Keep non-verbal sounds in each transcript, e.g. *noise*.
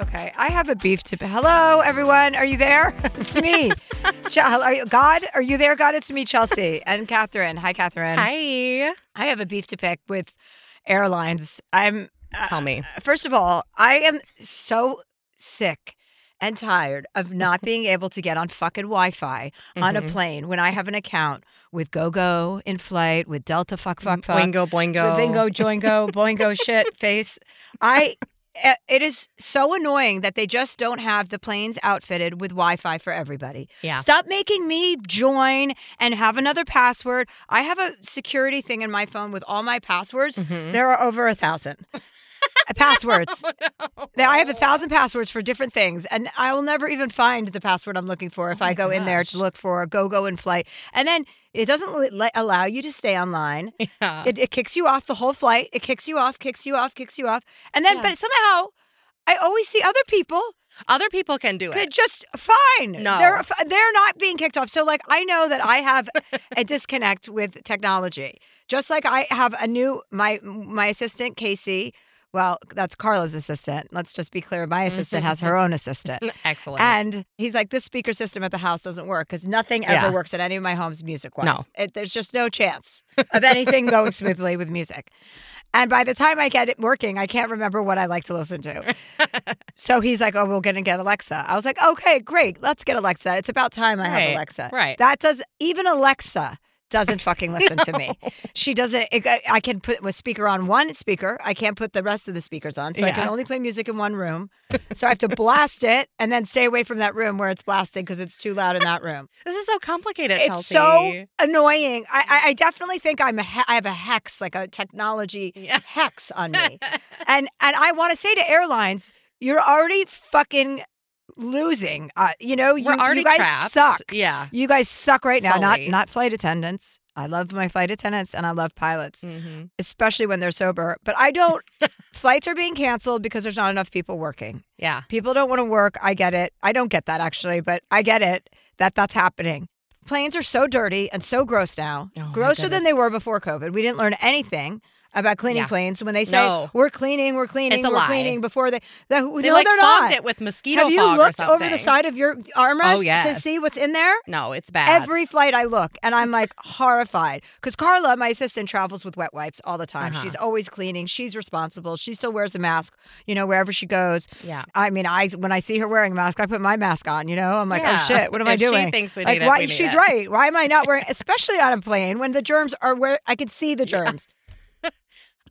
Okay, I have a beef to. Hello, everyone. Are you there? *laughs* it's me. *laughs* Ch- are you, God, are you there? God, it's me, Chelsea and Catherine. Hi, Catherine. Hi. I have a beef to pick with airlines. I'm. Tell me. Uh, first of all, I am so sick and tired of not *laughs* being able to get on fucking Wi-Fi on a Mhm. plane when I have an account with GoGo in flight, with Delta fuck fuck fuck, Boingo, boingo. Bingo, Joingo, Boingo, shit face. I. It is so annoying that they just don't have the planes outfitted with Wi-Fi for everybody. Yeah. Stop making me join and have another password. I have a security thing in my phone with all my passwords. Mhm. There are over a thousand *laughs* passwords. *laughs* Oh, There, I have a thousand passwords for different things, and I will never even find the password I'm looking for if Oh I go in there to look for go go in flight. And then it doesn't li- allow you to stay online. Yeah. It, it kicks you off the whole flight. It kicks you off, kicks you off, kicks you off, and then Yeah. but somehow I always see other people Other people can do it. just fine. No. they're they're not being kicked off. So like I know that I have a *laughs* disconnect with technology. Just like I have a new my my assistant Casey. Well, that's Carla's assistant. Let's just be clear. My assistant has her *laughs* own assistant. *laughs* Excellent. And he's like, this speaker system at the house doesn't work because nothing ever Yeah. works at any of my homes music wise. No. It, there's just no chance *laughs* of anything going smoothly with music. And by the time I get it working, I can't remember what I like to listen to. so he's like, oh, we're going to get Alexa. I was like, okay, great. Let's get Alexa. It's about time I have Alexa. right. That does, even Alexa doesn't fucking *laughs* listen to me. She doesn't. It, I can put a speaker on one speaker. I can't put the rest of the speakers on, so I can only play music in one room. *laughs* So I have to blast it and then stay away from that room where it's blasting because it's too loud in that *laughs* room. this is so complicated, It's Chelsea. so annoying. I, I, I definitely think I'm a he- I have a hex, like a technology Yeah. hex on me, and and I want to say to airlines, you're already fucking losing. Uh, you know, you, you guys trapped. suck. Yeah. You guys suck right now. Not Fully. not flight attendants. I love my flight attendants and I love pilots, Mhm. especially when they're sober. But I don't. *laughs* flights are being canceled because there's not enough people working. Yeah. People don't want to work. I get it. I don't get that actually, but I get it that that's happening. planes are so dirty and so gross now, Oh, grosser than they were before COVID. We didn't learn anything about cleaning Yeah. planes. When they say No. we're cleaning, we're cleaning, It's a we're lie. cleaning before they, they, no, like they're fogged not. it with mosquito Have you looked over the side of your armrest Oh, to see what's in there? No, it's bad. Every flight I look and I'm like *laughs* horrified because Carla, my assistant, travels with wet wipes all the time. Uh-huh. She's always cleaning. She's responsible. She still wears a mask, you know, wherever she goes. Yeah. I mean, I when I see her wearing a mask, I put my mask on. You know, I'm like, Yeah. oh shit, what am I If she doing? thinks we like, need it, we need she's it. right. Why am I not wearing, especially on a plane when the germs are where I can see the *laughs* germs.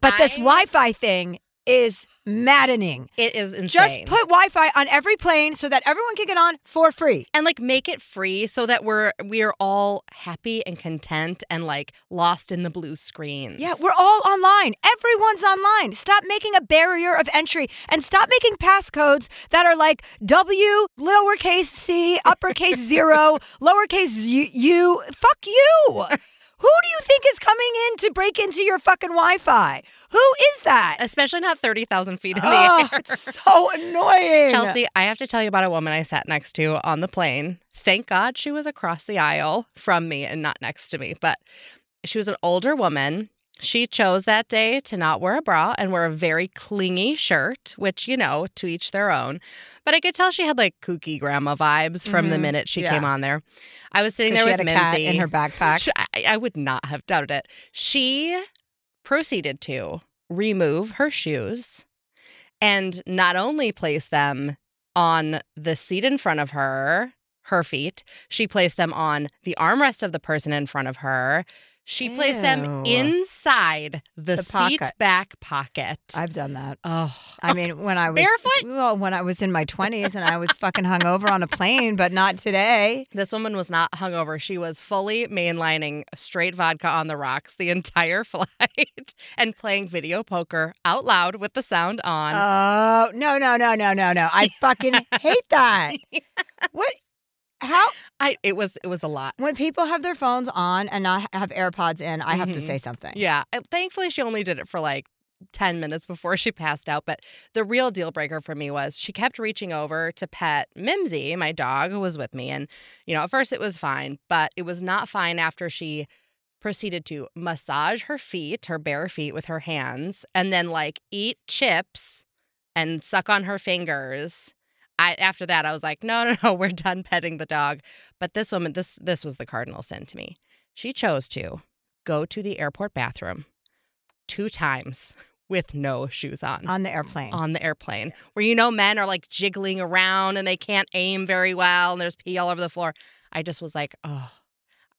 But this Wi-Fi thing is maddening. It is insane. Just put Wi-Fi on every plane so that everyone can get on for free. and like make it free so that we're we are all happy and content and like lost in the blue screens. Yeah, we're all online. Everyone's online. Stop making a barrier of entry and stop making passcodes that are like W, lowercase c, uppercase zero, *laughs* lowercase u, u. Fuck you. Who do you think is coming in to break into your fucking Wi Fi? Who is that? especially not thirty thousand feet in the Oh, air. it's so annoying. Chelsea, I have to tell you about a woman I sat next to on the plane. Thank God she was across the aisle from me and not next to me, but she was an older woman. She chose that day to not wear a bra and wear a very clingy shirt, which, you know, to each their own. But I could tell she had like kooky grandma vibes from the Mhm. minute she Yeah. came on there. I was sitting there she with a cat Mimsy. in her backpack. Sh- I, I would not have doubted it. She proceeded to remove her shoes and not only place them on the seat in front of her, her feet, she placed them on the armrest of the person in front of her. She placed them inside the, The seat pocket. back pocket. I've done that. oh, I mean, when I *laughs* was Barefoot? well, when I was in my twenties and I was fucking hungover on a plane, but not today. This woman was not hungover. She was fully mainlining straight vodka on the rocks the entire *laughs* flight and playing video poker out loud with the sound on. Oh no no no no no no! I fucking *laughs* hate that. What? How? I it was it was a lot. When people have their phones on and not have AirPods in, I have to Mhm. say something. Yeah. Uh, Thankfully she only did it for like 10 minutes before she *laughs* passed out, but the real deal breaker for me was she kept reaching over to pet Mimsy, my dog who was with me and you know, at first it was fine, but it was not fine after she proceeded to massage her feet, her bare feet with her hands and then like eat chips and suck on her fingers. I after that I was like, no, *laughs* no, no, we're done petting the dog. But this woman, this this was the cardinal sin to me. She chose to go to the airport bathroom two times *laughs* with no shoes on. On the airplane. on the airplane, where you know men are like jiggling around and they can't aim very well, and there's pee all over the floor. I just was like, oh,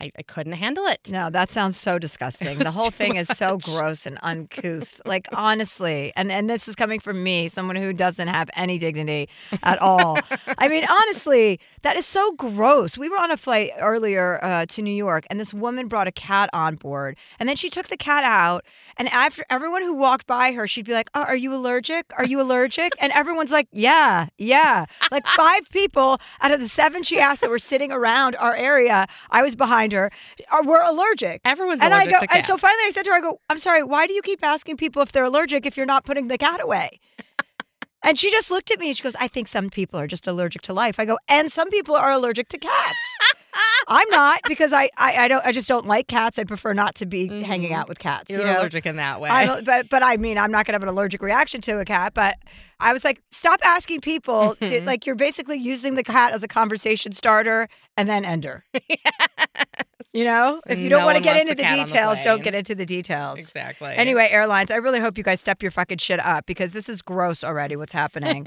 I, I couldn't handle it. no, that sounds so disgusting. *laughs* The whole thing is so gross and uncouth. Like honestly, and and this is coming from me, someone who doesn't have any dignity at all. I mean, honestly, that is so gross. We were on a flight earlier uh, to New York, and this woman brought a cat on board, and then she took the cat out, and after everyone who walked by her, she'd be like, "Oh, are you allergic? Are you allergic?" And everyone's like, "Yeah, yeah." Like five people out of the seven she asked that were sitting around our area, I was behind her, are, were allergic. Everyone's And I allergic go, to and so finally I said to her, I go, I'm sorry, why do you keep asking people if they're allergic if you're not putting the cat away? *laughs* and she just looked at me and she goes, I think some people are just allergic to life. I go, and some people are allergic to cats. I'm not because I, I, I don't I just don't like cats. I'd prefer not to be hanging Mhm. out with cats. You're you know? allergic in that way. I don't, but but I mean I'm not gonna have an allergic reaction to a cat. But I was like, stop asking people to Mhm. like you're basically using the cat as a conversation starter and then ender. *laughs* You know, if you don't No want to get into the the cat on the details, don't get into the details. exactly. Anyway, airlines, I really hope you guys step your fucking shit up because this is gross already. What's happening?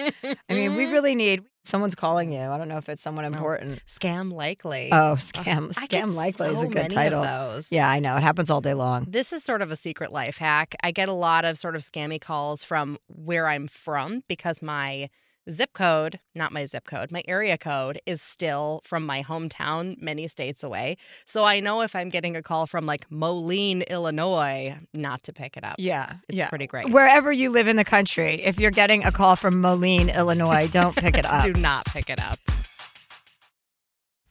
I mean, we really need. Someone's calling you. I don't know if it's someone oh. important. scam likely. Oh, scam! I Scam likely is a good many of title. those. Yeah, I know. It happens all day long. This is sort of a secret life hack. I get a lot of sort of scammy calls from where I'm from because my zip code, not my zip code, my area code is still from my hometown, many states away. So I know if I'm getting a call from like Moline, Illinois, not to pick it up. Yeah, It's yeah. pretty great. Wherever you live in the country, if you're getting a call from Moline, Illinois, don't pick it *laughs* up. Do not pick it up.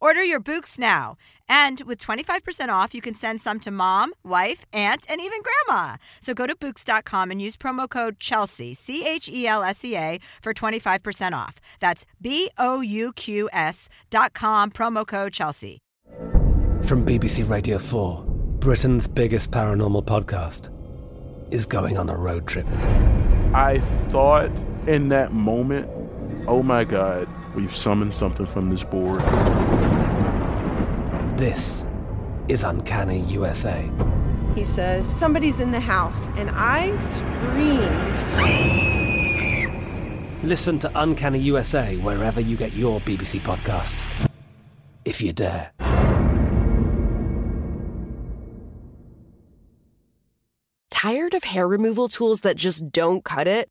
Order your Bouqs now. And with 25% off, you can send some to mom, wife, aunt, and even grandma. So go to Bouqs.com and use promo code Chelsea, C H E L S E A, for 25% off. That's B O U Q S.com, promo code Chelsea. From BBC Radio 4, Britain's biggest paranormal podcast is going on a road trip. I thought in that moment, oh my God, we've summoned something from this board. This is Uncanny USA. He says, Somebody's in the house, and I screamed. Listen to Uncanny USA wherever you get your BBC podcasts, if you dare. Tired of hair removal tools that just don't cut it?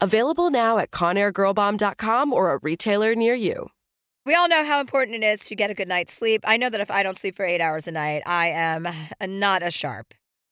Available now at ConairGirlBomb.com or a retailer near you. We all know how important it is to get a good night's sleep. I know that if I don't sleep for eight hours a night, I am not as sharp.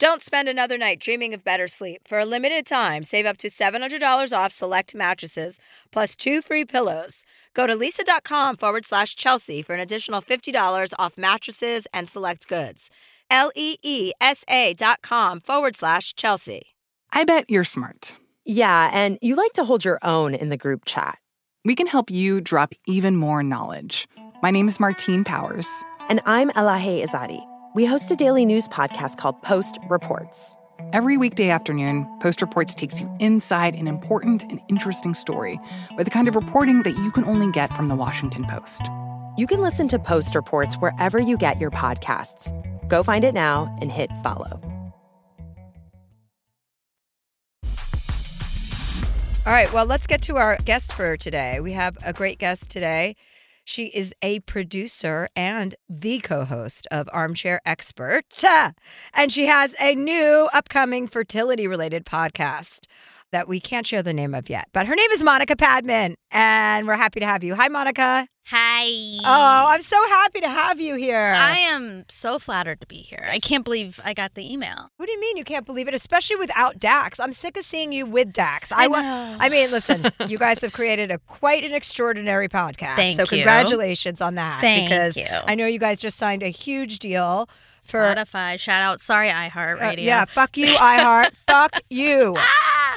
Don't spend another night dreaming of better sleep. For a limited time, save up to $700 off select mattresses plus two free pillows. Go to leesa.com forward slash Chelsea for an additional $50 off mattresses and select goods. L E E S A dot com forward slash Chelsea. I bet you're smart. Yeah, and you like to hold your own in the group chat. We can help you drop even more knowledge. My name is Martine Powers. And I'm Elahe Izadi. We host a daily news podcast called Post Reports. Every weekday afternoon, Post Reports takes you inside an important and interesting story with the kind of reporting that you can only get from the Washington Post. You can listen to Post Reports wherever you get your podcasts. Go find it now and hit follow. All right, well, let's get to our guest for today. We have a great guest today. She is a producer and the co host of Armchair Expert. And she has a new upcoming fertility related podcast that we can't share the name of yet. But her name is Monica Padman, and we're happy to have you. Hi, Monica. Hi. Oh, I'm so happy to have you here. I am so flattered to be here. I can't believe I got the email. What do you mean you can't believe it? Especially without Dax. I'm sick of seeing you with Dax. I wa- know. I mean, listen, *laughs* you guys have created a quite an extraordinary podcast. Thank so you. congratulations on that. Thank because you. I know you guys just signed a huge deal for Spotify, shout out. Sorry, iHeartRadio. Uh, yeah, fuck you, iHeart. *laughs* fuck you.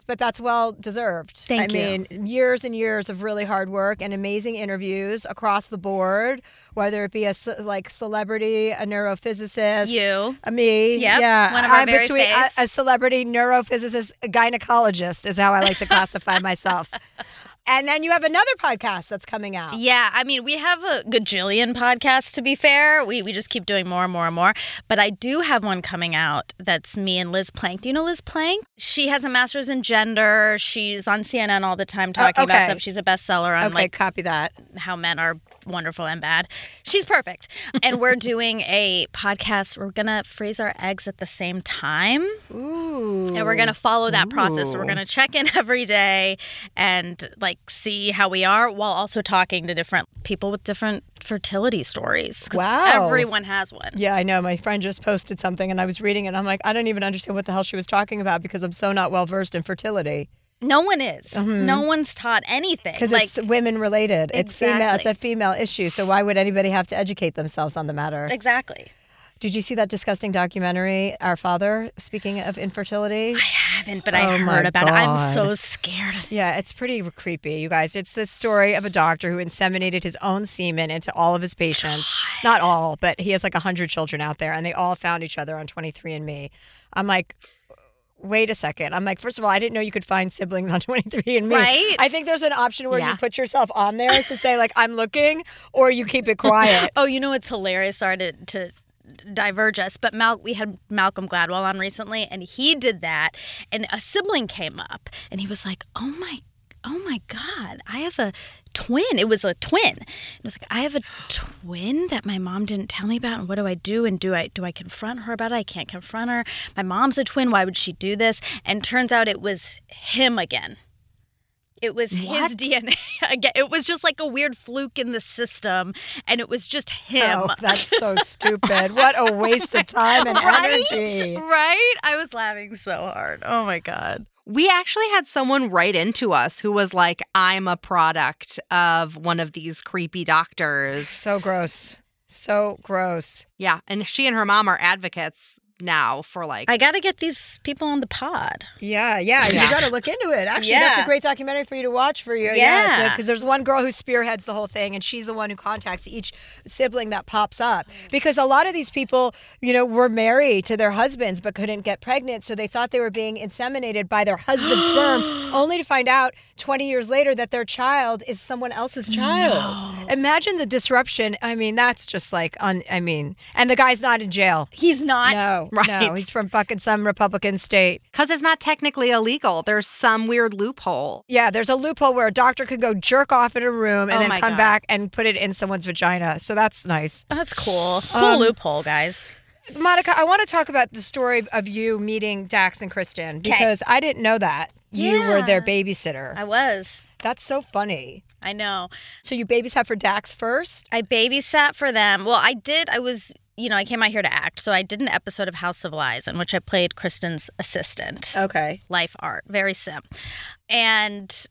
but that's well deserved. Thank I you. mean, years and years of really hard work and amazing interviews across the board, whether it be a like celebrity, a neurophysicist, You. a me, Yep, yeah, one of our I'm very between a, a celebrity neurophysicist, a gynecologist is how I like to classify myself. *laughs* And then you have another podcast that's coming out. Yeah, I mean, we have a gajillion podcasts to be fair. We, we just keep doing more and more and more. But I do have one coming out that's me and Liz Plank. Do you know Liz Plank? She has a master's in gender. She's on CNN all the time talking about okay. stuff. She's a bestseller on Okay, like copy that. how men are wonderful and bad. She's perfect. And we're *laughs* doing a podcast. We're going to freeze our eggs at the same time. Ooh. And we're going to follow that process. We're going to check in *laughs* every day and like see how we are while also talking to different people with different fertility stories. Wow. Everyone has one. Yeah, I know. My friend just posted something and I was reading it. And I'm like, I don't even understand what the hell she was talking about because I'm so not well versed in fertility. No one is. Mm-hmm. No one's taught anything. Because like it's women related. It's female. It's a female issue. So why would anybody have to educate themselves on the matter? exactly. Did you see that disgusting documentary, Our Father? Speaking of infertility. I haven't, but I Oh my heard about it. I'm so scared. Yeah, it's pretty creepy, you guys. It's the story of a doctor who inseminated his own semen into all of his patients. Not all, but he has like 100 children out there, and they all found each other on 23andMe. I'm like, wait a second. I'm like, first of all, I didn't know you could find siblings on *laughs* 23andMe. Right? I think there's an option where Yeah. you put yourself on there to say, like, I'm looking, or you keep it quiet. *laughs* Oh, you know what's hilarious? Sorry to, to diverge us, but Mal- we had Malcolm Gladwell on recently, and he did that, and a sibling came up, and he was like, "Oh my, oh my God, I have a twin." It was a twin. It was like, "I have a twin that my mom didn't tell me about, and what do I do? And do I do I confront her about it? I can't confront her. My mom's a twin. Why would she do this?" And turns out it was him again. It was his DNA *laughs* again. It was just like a weird fluke in the system, and it was just him. Oh, that's so *laughs* stupid. What a waste of time and right? energy. Right? I was laughing so hard. Oh my god. We actually had someone write into us who was like, I'm a product of one of these creepy doctors. So gross. So gross. Yeah. And she and her mom are advocates now for like, I got to get these people on the pod. Yeah, yeah, *laughs* you got to look into it. Actually, that's a great documentary for you to watch for you. Yeah. because there's one girl who spearheads the whole thing, and she's the one who contacts each sibling that pops up. Mm. Because a lot of these people, you know, were married to their husbands but couldn't get pregnant, so they thought they were being inseminated by their husband's sperm, *gasps* only to find out 20 years later that their child is someone else's child. Imagine the disruption. I mean, that's just like, un- I mean, and the guy's not in jail. He's not. No, *laughs* no, Right. he's from fucking some Republican state. because it's not technically illegal. There's some weird loophole. Yeah, there's a loophole where a doctor could go jerk off in a room and Oh then come God. back and put it in someone's vagina. So that's nice. That's cool. Cool Um, loophole, guys. Monica, I want to talk about the story of you meeting Dax and Kristen because I didn't know that you were their babysitter. I was. That's so funny. I know. So you babysat for Dax first? I babysat for them. Well, I did. I was, you know, I came out here to act. So I did an episode of House of Lies in which I played Kristen's assistant. Okay. life art, very sim. And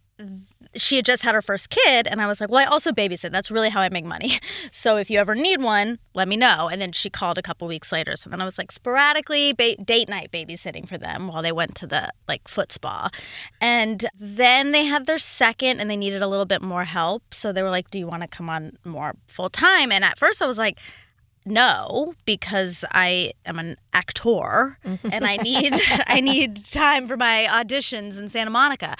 she had just had her first kid, and I was like, "Well, I also babysit. That's really how I make money. *laughs* So if you ever need one, let me know." And then she called a couple weeks later. So then I was like sporadically ba- date night babysitting for them while they went to the like foot spa, and then they had their second, and they needed a little bit more help. So they were like, "Do you want to come on more full time?" And at first I was like no because i am an actor *laughs* and i need i need time for my auditions in santa monica.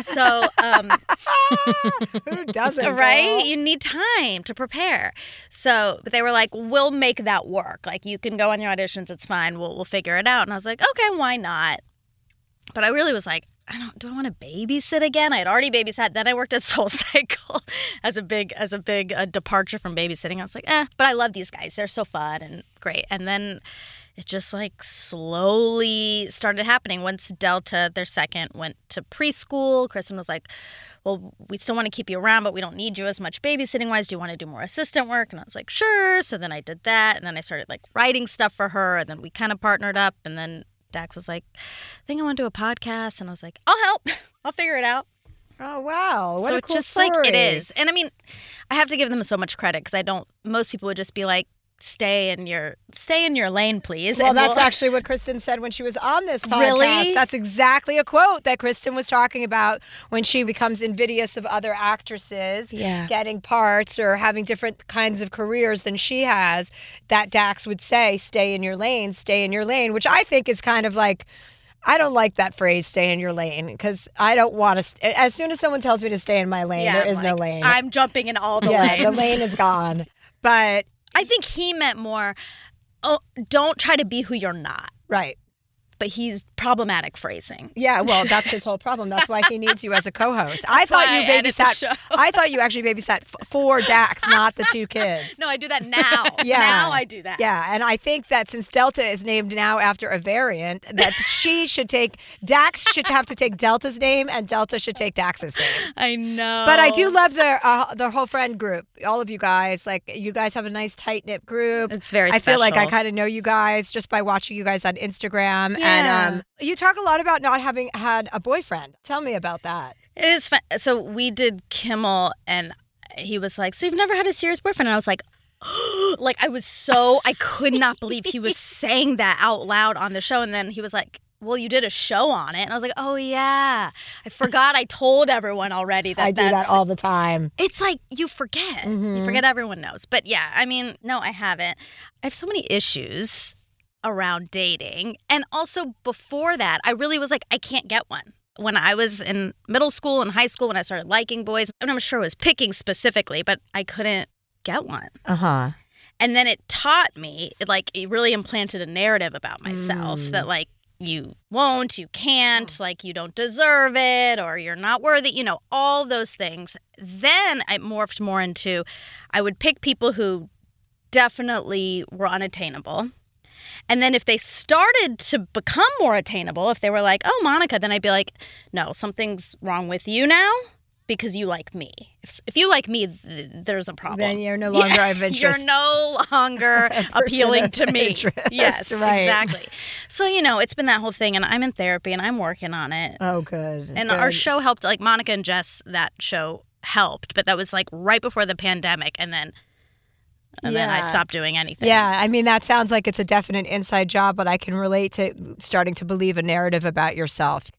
So um *laughs* Who doesn't? *laughs* right? girl? you need time to prepare. So but they were like we'll make that work. Like you can go on your auditions. It's fine. We'll, we'll figure it out. And i was like okay why not? But i really was like I don't. Do I want to babysit again? I had already babysat. Then I worked at *laughs* Soul Cycle as a big as a big uh, departure from babysitting. I was like, eh. But I love these guys. They're so fun and great. And then it just like slowly started happening. Once Delta, their second, went to preschool, Kristen was like, well, we still want to keep you around, but we don't need you as much babysitting wise. Do you want to do more assistant work? And I was like, sure. So then I did that. And then I started like writing stuff for her. And then we kind of partnered up. And then Dax was like, I think I want to do a podcast. And I was like, I'll help. *laughs* I'll figure it out. Oh wow! What so a cool just story. like it is. And I mean, I have to give them so much credit because I don't, most people would just be like, stay in your stay in your lane, please. Well, and that's we'll- actually what Kristen said when she was on this podcast. Really? That's exactly a quote that Kristen was talking about when she becomes invidious of other actresses Yeah. getting parts or having different kinds of careers than she has. That Dax would say, "Stay in your lane, stay in your lane," which I think is kind of like. I don't like that phrase "stay in your lane" because I don't want to. St- as soon as someone tells me to stay in my lane, Yeah, there I'm no lane. I'm jumping in all the yeah, lanes. the lane is *laughs* gone. But I think he meant more. Oh, don't try to be who you're not. right, But he's problematic phrasing. Yeah, well, *laughs* that's his whole problem. That's why he needs you as a co-host. I thought you I edit the babysat. *laughs* I thought you actually babysat f- for Dax, not the two kids. *laughs* No, I do that now. Yeah. Now I do that. Yeah, and I think that since Delta is named now after a variant, that she should take Dax should have to take Delta's name, and Delta should take Dax's name. I know. But I do love their uh, the whole friend group. All of you guys, like you guys have a nice tight knit group. It's very I feel like I kind of know you guys just by watching you guys on Instagram. Yeah. And um, you talk a lot about not having had a boyfriend. Tell me about that. It is fun. So we did Kimmel, and he was like, "So you've never had a serious boyfriend?" And I was like. *gasps* like I was so I could not believe he was *laughs* saying that out loud on the show and then he was like well you did a show on it and I was like oh yeah I forgot I told everyone already that I do that all the time. it's like you forget. Mhm. You forget everyone knows. But yeah, I mean, no, I haven't. I have so many issues around dating. And also before that, I really was like, I can't get one. When I was in middle school and high school, when I started liking boys, and I'm not sure I was picking specifically, but I couldn't get one. Uh huh. And then it taught me, it like, it really implanted a narrative about myself Mm. that, like, you won't, you can't, like, you don't deserve it, or you're not worthy, you know, all those things. Then I morphed more into I would pick people who definitely were unattainable. And then if they started to become more attainable, if they were like, oh, Monica, then I'd be like, no, something's wrong with you now because you like me. If, if you like me, th- there's a problem. Then you're no *laughs* longer Yeah, of *laughs* interest. You're no longer *laughs* appealing to me. interest, Yes, right. exactly. So, you know, it's been that whole thing, and I'm in therapy and I'm working on it. Oh, good. and our show helped, like Monica and Jess, that show helped, but that was like right before the pandemic, and then. And then I Yeah. stopped doing anything. Yeah, I mean that sounds like it's a definite inside job, but I can relate to starting to believe a narrative about yourself.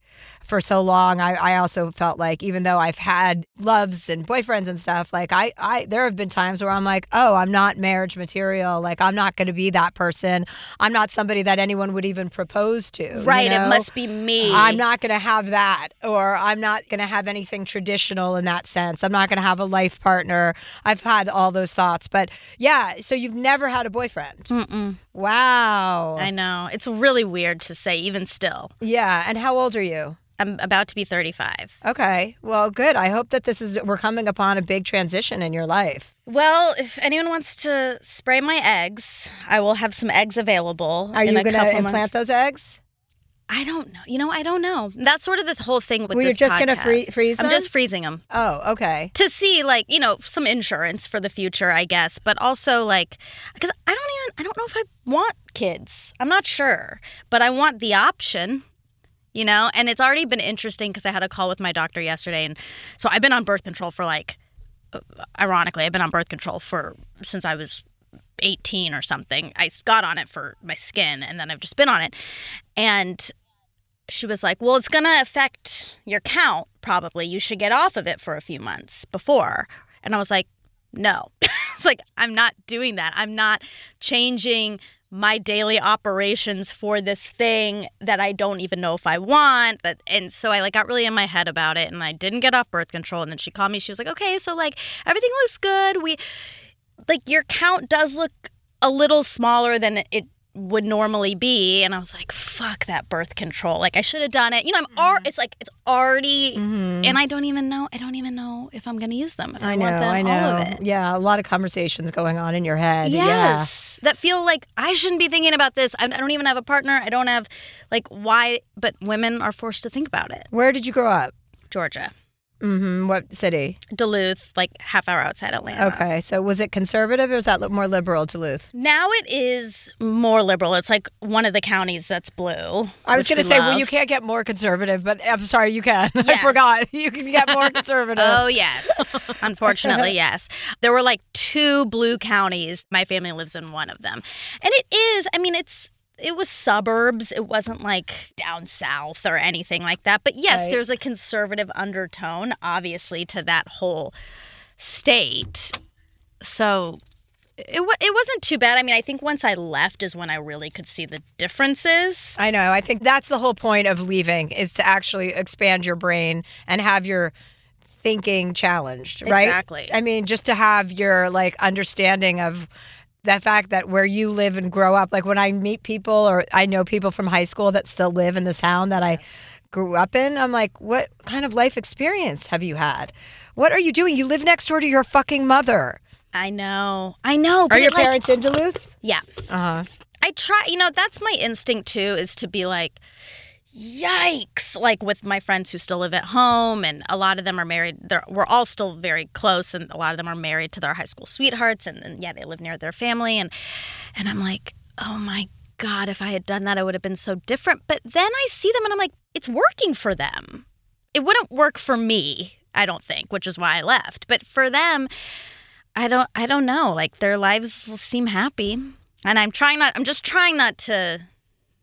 For so long, I, I also felt like even though I've had loves and boyfriends and stuff, like I, I there have been times where I'm like, oh, I'm not marriage material. Like I'm not going to be that person. I'm not somebody that anyone would even propose to. you Right, it must be me. I'm not going to have that, or I'm not going to have anything traditional in that sense. I'm not going to have a life partner. I've had all those thoughts, but yeah. So you've never had a boyfriend? Mm-mm. Wow. I know. It's really weird to say, even still. yeah. And how old are you? I'm about to be 35. Okay. Well, good. I hope that this is we're coming upon a big transition in your life. Well, if anyone wants to spray my eggs, I will have some eggs available. Are you going to implant months. those eggs? I don't know. You know, I don't know. That's sort of the whole thing with Well, you're just gonna free- freeze Them? I'm just freezing them Oh, okay. to see, like, you know, some insurance for the future, I guess. But also, like, because I don't even, I don't know if I want kids. I'm not sure, but I want the option. You know, and it's already been interesting because I had a call with my doctor yesterday, and so I've been on birth control for like, uh, ironically, I've been on birth control for since I was 18 or something. I got on it for my skin and then I've just been on it. And she was like, Well, it's going to affect your count probably. You should get off of it for a few months before. And I was like, No. *laughs* it's like, I'm not doing that. I'm not changing my daily operations for this thing that I don't even know if I want. But and so I like got really in my head about it and I didn't get off birth control. And then she called me. She was like, Okay, so like everything looks good. We like your count does look a little smaller than it would normally be and i was like fuck that birth control. Like i should have done it. You know i'm al- mm-hmm. it's like it's already mm-hmm. and i don't even know i don't even know if i'm gonna use them if i, I know. want them I know. all of it. Yeah, a lot of conversations going on in your head. yes. That feel like i shouldn't be thinking about this. I, I don't even have a partner. I don't have like why but women are forced to think about it. Where did you grow up? georgia Mm-hmm. What city? Duluth, like half hour outside Atlanta. Okay, so was it conservative or was that more liberal, Duluth? Now it is more liberal. It's like one of the counties that's blue. I was going to say, well, you can't get more conservative, but I'm sorry, you can. *laughs* I forgot. *laughs* You can get more conservative. Oh, yes. Unfortunately, *laughs* yes. There were like two blue counties. My family lives in one of them. And it is, I mean, it's, it was suburbs. It wasn't like down south or anything like that. But yes, Right. there's a conservative undertone, obviously, to that whole state. So it, it wasn't too bad. I mean, I think once I left is when I really could see the differences. I know. I think that's the whole point of leaving is to actually expand your brain and have your thinking challenged, right? Exactly. I mean, just to have your like understanding of the fact that where you live and grow up, like when I meet people or I know people from high school that still live in the town that I grew up in, I'm like, what kind of life experience have you had? What are you doing? You live next door to your fucking mother. I know. I know. Are your like- parents in Duluth? Yeah. Uh huh. I try, you know, that's my instinct too, is to be like, yikes. Like with my friends who still live at home, and a lot of them are married. We're all still very close, and a lot of them are married to their high school sweethearts, and, and yeah, they live near their family. And, and I'm like, oh my God, if I had done that, I would have been so different. But then I see them and I'm like, it's working for them. It wouldn't work for me, I don't think, which is why I left. But for them, I don't I don't know. Like their lives seem happy. And I'm trying not I'm just trying not to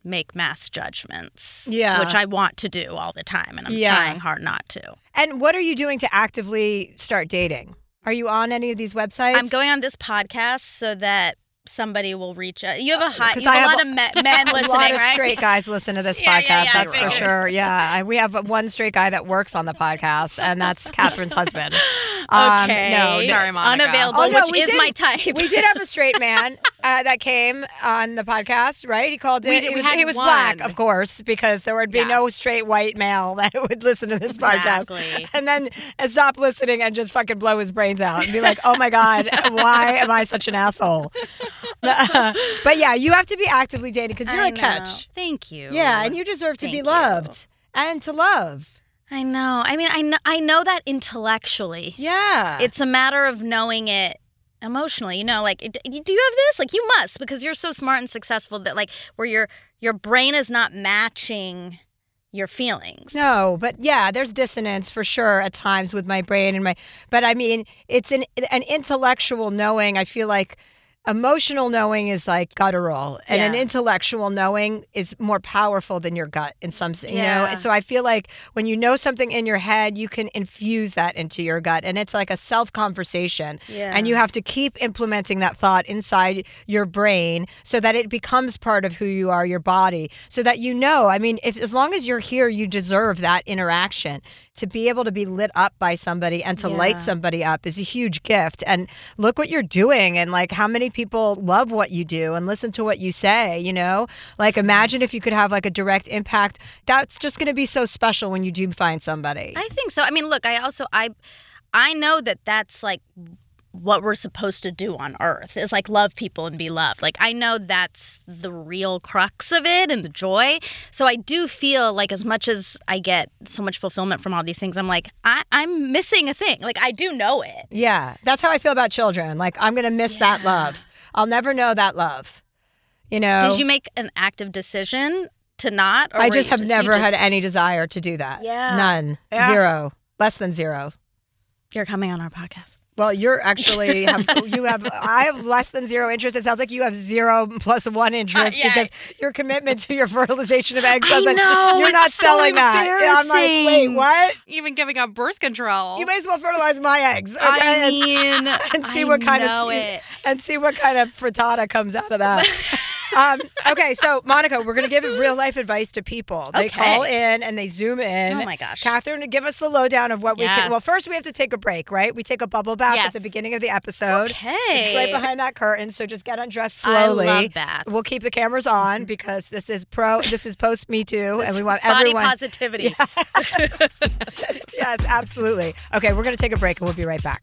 make mass judgments. Yeah. Which I want to do all the time and I'm Yeah. trying hard not to. And what are you doing to actively start dating? Are you on any of these websites? I'm going on this podcast so that somebody will reach out. You have a high 'Cause you have I a have lot of me- men *laughs* a listening, lot of right? straight guys listen to this *laughs* Yeah, podcast. yeah, yeah, that's for sure. Yeah, I- we have one straight guy that works on the podcast, and that's Catherine's husband. *laughs* Um, Okay. no, no- Sorry, Monica. Unavailable, Oh, no, which is did- my type. We did have a straight man uh, that came on the podcast, right? He called it. We he did- we was, he was black, of course, because there would be no straight white male *laughs* that would listen to this Exactly. podcast, and then and stop listening and just fucking blow his brains out and be like, "Oh my god, *laughs* why am I such an asshole?" *laughs* but yeah, you have to be actively dating because you're I a know. catch. Thank you. Yeah, and you deserve to be Thank you. loved and to love. I know. I mean, I know, I know that intellectually. Yeah. It's a matter of knowing it emotionally. You know, like, do you have this? Like, you must because you're so smart and successful that, like, where your your brain is not matching your feelings. No, but yeah, there's dissonance for sure at times with my brain and my but I mean, it's an an intellectual knowing. I feel like emotional knowing is like guttural and an intellectual knowing is more powerful than your gut in some s- you know. Yeah. And so I feel like when you know something in your head, you can infuse that into your gut and it's like a self conversation. Yeah. And you have to keep implementing that thought inside your brain so that it becomes part of who you are, your body, so that you know. I mean, if as long as you're here, you deserve that interaction. To be able to be lit up by somebody and to light somebody up is a huge gift. And look what you're doing and like how many people love what you do and listen to what you say, you know? Like imagine if you could have like a direct impact. That's just going to be so special when you do find somebody. I think so. I mean, look, I also I I know that that's like what we're supposed to do on earth is like love people and be loved. Like I know that's the real crux of it and the joy. So I do feel like as much as I get so much fulfillment from all these things, I'm like I, I'm missing a thing. Like I do know it. Yeah, that's how I feel about children. Like I'm gonna miss that love. I'll never know that love. You know, Did you make an active decision to not? Or I just have never had any desire to do that. Yeah. none, Yeah. zero, less than zero. You're coming on our podcast. Well, you're actually *laughs* have you have I have less than zero interest. It sounds like you have zero plus one interest yeah. because your commitment to your fertilization of eggs I doesn't. know, you're not so selling that. And I'm like, wait, what? Even giving up birth control. You may as well fertilize my eggs. Okay? I mean, *laughs* and see I what kind know of it. and see what kind of frittata comes out of that. *laughs* um, okay, so Monica, we're gonna give real life advice to people. They Okay. call in and they zoom in. Oh my gosh. Catherine, give us the lowdown of what we can. Well, first we have to take a break, right? We take a bubble bath at the beginning of the episode. Okay. It's right behind that curtain, so just get undressed slowly. I love baths. We'll keep the cameras on because this is pro. This is post Me Too, and we want Body everyone. positivity. *laughs* yes, absolutely. Okay, we're gonna take a break, and we'll be right back.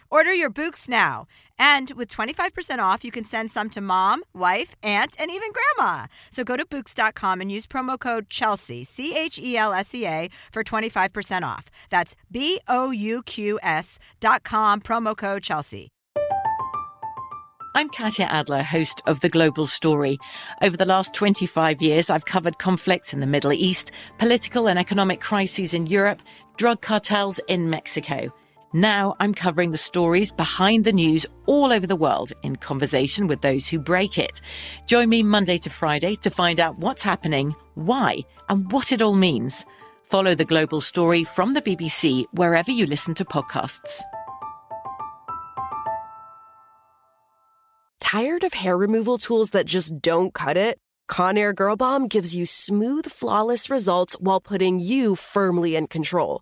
Order your Bouqs now. And with 25% off, you can send some to mom, wife, aunt, and even grandma. So go to Bouqs.com and use promo code Chelsea, C H E L S E A, for 25% off. That's B O U Q S dot com, promo code Chelsea. I'm Katya Adler, host of The Global Story. Over the last 25 years, I've covered conflicts in the Middle East, political and economic crises in Europe, drug cartels in Mexico. Now I'm covering the stories behind the news all over the world in conversation with those who break it. Join me Monday to Friday to find out what's happening, why, and what it all means. Follow the global story from the BBC wherever you listen to podcasts. Tired of hair removal tools that just don't cut it? Conair Girl Bomb gives you smooth, flawless results while putting you firmly in control.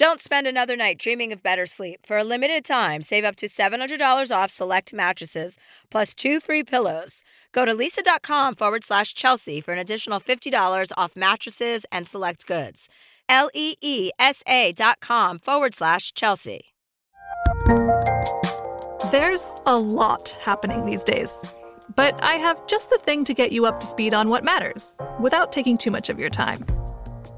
Don't spend another night dreaming of better sleep. For a limited time, save up to $700 off select mattresses plus two free pillows. Go to leesa.com forward slash Chelsea for an additional $50 off mattresses and select goods. L E E S A dot com forward slash Chelsea. There's a lot happening these days, but I have just the thing to get you up to speed on what matters without taking too much of your time.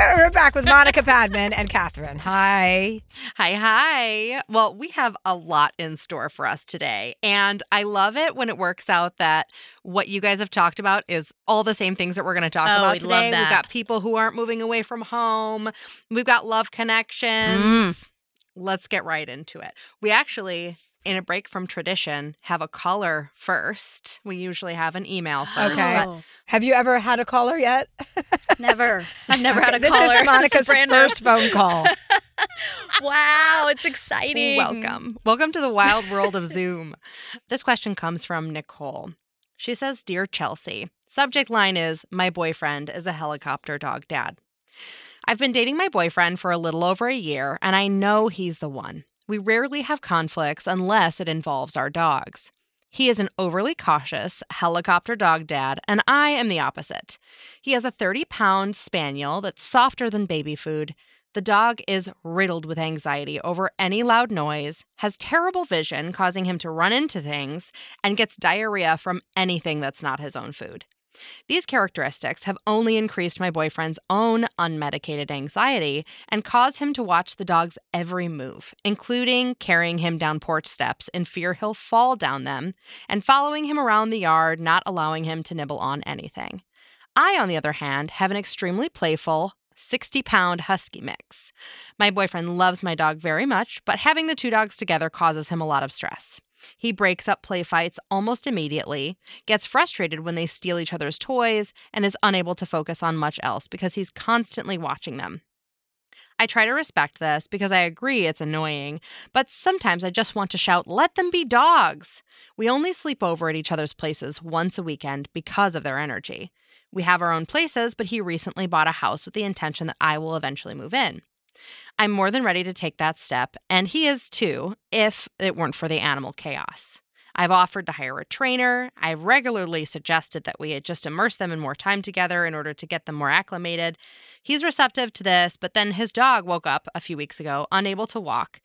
And We're back with Monica Padman and Catherine. Hi. Hi, hi. Well, we have a lot in store for us today. And I love it when it works out that what you guys have talked about is all the same things that we're going to talk Oh, about we love today. We've got people who aren't moving away from home, we've got love connections. Mm. Let's get right into it. We actually, in a break from tradition, have a caller first. We usually have an email *gasps* first. Okay. but Have you ever had a caller yet? *laughs* Never. I've never had a *laughs* this caller. is Monica's brand new. first phone call. *laughs* Wow, it's exciting. Welcome. Welcome to the wild world of Zoom. This question comes from Nicole. She says, Dear Chelsea, subject line is My boyfriend is a helicopter dog dad. I've been dating my boyfriend for a little over a year, and I know he's the one. We rarely have conflicts unless it involves our dogs. He is an overly cautious helicopter dog dad, and I am the opposite. He has a 30 pound spaniel that's softer than baby food. The dog is riddled with anxiety over any loud noise, has terrible vision, causing him to run into things, and gets diarrhea from anything that's not his own food. These characteristics have only increased my boyfriend's own unmedicated anxiety and caused him to watch the dog's every move, including carrying him down porch steps in fear he'll fall down them and following him around the yard, not allowing him to nibble on anything. I, on the other hand, have an extremely playful, 60 pound husky mix. My boyfriend loves my dog very much, but having the two dogs together causes him a lot of stress. He breaks up play fights almost immediately, gets frustrated when they steal each other's toys, and is unable to focus on much else because he's constantly watching them. I try to respect this because I agree it's annoying, but sometimes I just want to shout, let them be dogs. We only sleep over at each other's places once a weekend because of their energy. We have our own places, but he recently bought a house with the intention that I will eventually move in. I'm more than ready to take that step, and he is too, if it weren't for the animal chaos. I've offered to hire a trainer. I've regularly suggested that we just immerse them in more time together in order to get them more acclimated. He's receptive to this, but then his dog woke up a few weeks ago, unable to walk,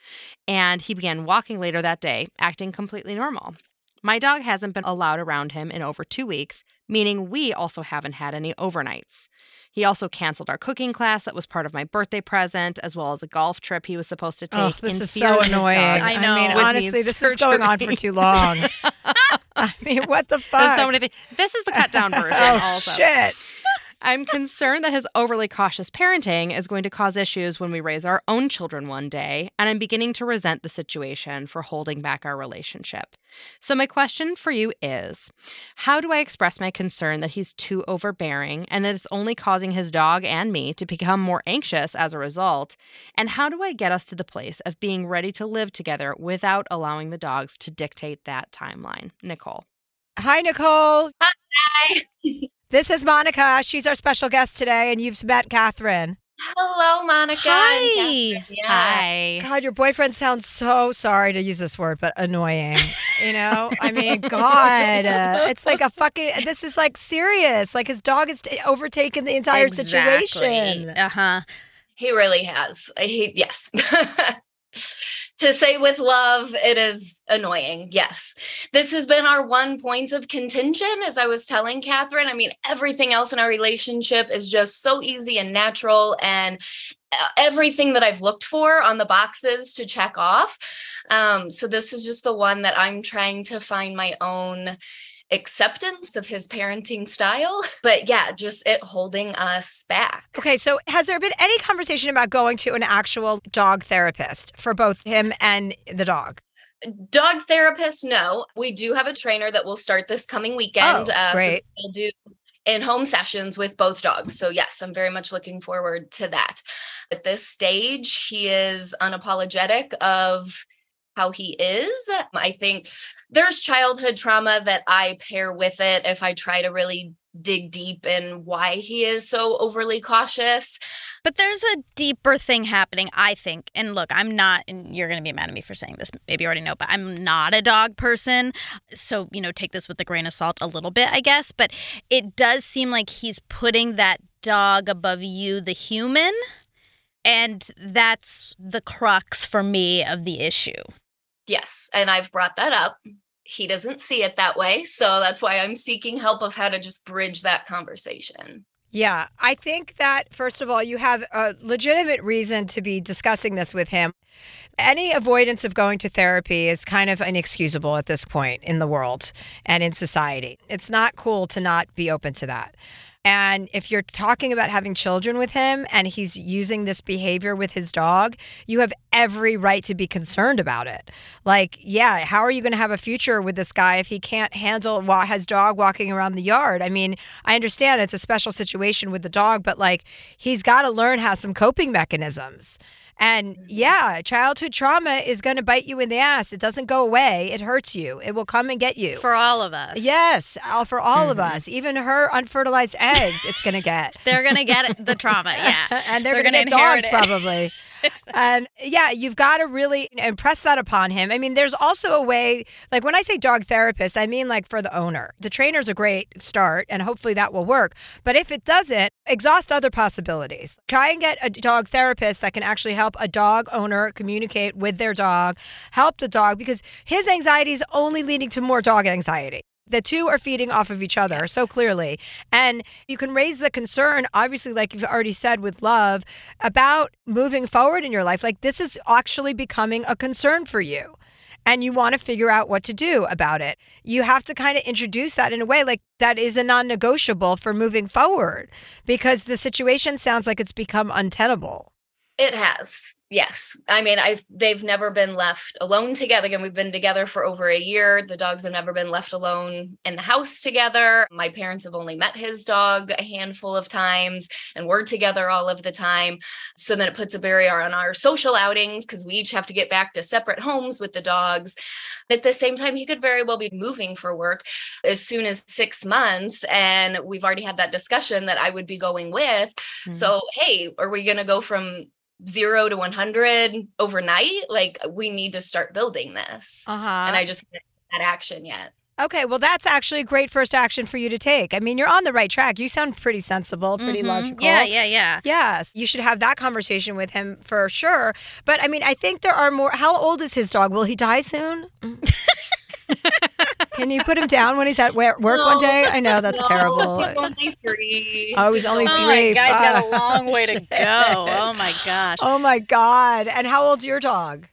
and he began walking later that day, acting completely normal. My dog hasn't been allowed around him in over two weeks, meaning we also haven't had any overnights. He also canceled our cooking class that was part of my birthday present, as well as a golf trip he was supposed to take. Oh, this in is so annoying. I know. I mean, honestly, need this is going on for too long. *laughs* I mean, what the fuck? *laughs* There's so many things. This is the cut down *laughs* oh, version. oh also. shit! I'm concerned that his overly cautious parenting is going to cause issues when we raise our own children one day, and I'm beginning to resent the situation for holding back our relationship. So, my question for you is How do I express my concern that he's too overbearing and that it's only causing his dog and me to become more anxious as a result? And how do I get us to the place of being ready to live together without allowing the dogs to dictate that timeline? Nicole. Hi, Nicole. Hi. *laughs* This is Monica. She's our special guest today, and you've met Catherine. Hello, Monica. Hi. Yeah. Hi. God, your boyfriend sounds so sorry to use this word, but annoying. You know, I *laughs* mean, God, uh, it's like a fucking. This is like serious. Like his dog has t- overtaken the entire situation. Uh huh. He really has. He yes. *laughs* to say with love, it is annoying. Yes. This has been our one point of contention, as I was telling Catherine. I mean, everything else in our relationship is just so easy and natural and uh, everything that I've looked for on the boxes to check off. Um, so this is just the one that I'm trying to find my own acceptance of his parenting style. But yeah, just it holding us back. Okay, so has there been any conversation about going to an actual dog therapist for both him and the dog? Dog therapist, no. We do have a trainer that will start this coming weekend. Oh, uh, so great. we'll do in home sessions with both dogs. So yes, I'm very much looking forward to that. At this stage, he is unapologetic of how he is. I think there's childhood trauma that I pair with it if I try to really dig deep in why he is so overly cautious. But there's a deeper thing happening, I think. And look, I'm not, and you're going to be mad at me for saying this. Maybe you already know, but I'm not a dog person. So, you know, take this with a grain of salt a little bit, I guess. But it does seem like he's putting that dog above you, the human. And that's the crux for me of the issue. Yes, and I've brought that up. He doesn't see it that way. So that's why I'm seeking help of how to just bridge that conversation. Yeah, I think that first of all, you have a legitimate reason to be discussing this with him. Any avoidance of going to therapy is kind of inexcusable at this point in the world and in society. It's not cool to not be open to that. And if you're talking about having children with him and he's using this behavior with his dog, you have every right to be concerned about it. Like, yeah, how are you going to have a future with this guy if he can't handle his dog walking around the yard? I mean, I understand it's a special situation with the dog, but like, he's got to learn how some coping mechanisms. And yeah, childhood trauma is going to bite you in the ass. It doesn't go away. It hurts you. It will come and get you. For all of us. Yes, all- for all of mm-hmm. us. Even her unfertilized eggs, it's going to get. *laughs* They're going to get the trauma. *laughs* Yeah. and they're, They're going to gonna get dogs inherit it. probably. *laughs* and yeah, you've got to really impress that upon him. I mean, there's also a way, like when I say dog therapist, I mean like for the owner. The trainer's a great start, and hopefully that will work. But if it doesn't, exhaust other possibilities. Try and get a dog therapist that can actually help a dog owner communicate with their dog, help the dog, because his anxiety is only leading to more dog anxiety. The two are feeding off of each other so clearly. And you can raise the concern, obviously, like you've already said with love, about moving forward in your life. Like this is actually becoming a concern for you. And you want to figure out what to do about it. You have to kind of introduce that in a way like that is a non negotiable for moving forward because the situation sounds like it's become untenable. It has. Yes. I mean, I've they've never been left alone together. Again, we've been together for over a year. The dogs have never been left alone in the house together. My parents have only met his dog a handful of times and we're together all of the time. So then it puts a barrier on our social outings because we each have to get back to separate homes with the dogs. At the same time, he could very well be moving for work as soon as six months. And we've already had that discussion that I would be going with. Mm-hmm. So, hey, are we going to go from zero to 100 overnight like we need to start building this uh-huh. and i just haven't that action yet Okay, well, that's actually a great first action for you to take. I mean, you're on the right track. You sound pretty sensible, pretty mm-hmm. logical. Yeah, yeah, yeah. Yes, you should have that conversation with him for sure. But I mean, I think there are more. How old is his dog? Will he die soon? *laughs* *laughs* Can you put him down when he's at work no, one day? I know that's no, terrible. He's only three. Oh, he's only oh three. My guy's got a long way to go. Oh *laughs* my gosh. Oh my god. And how old's your dog?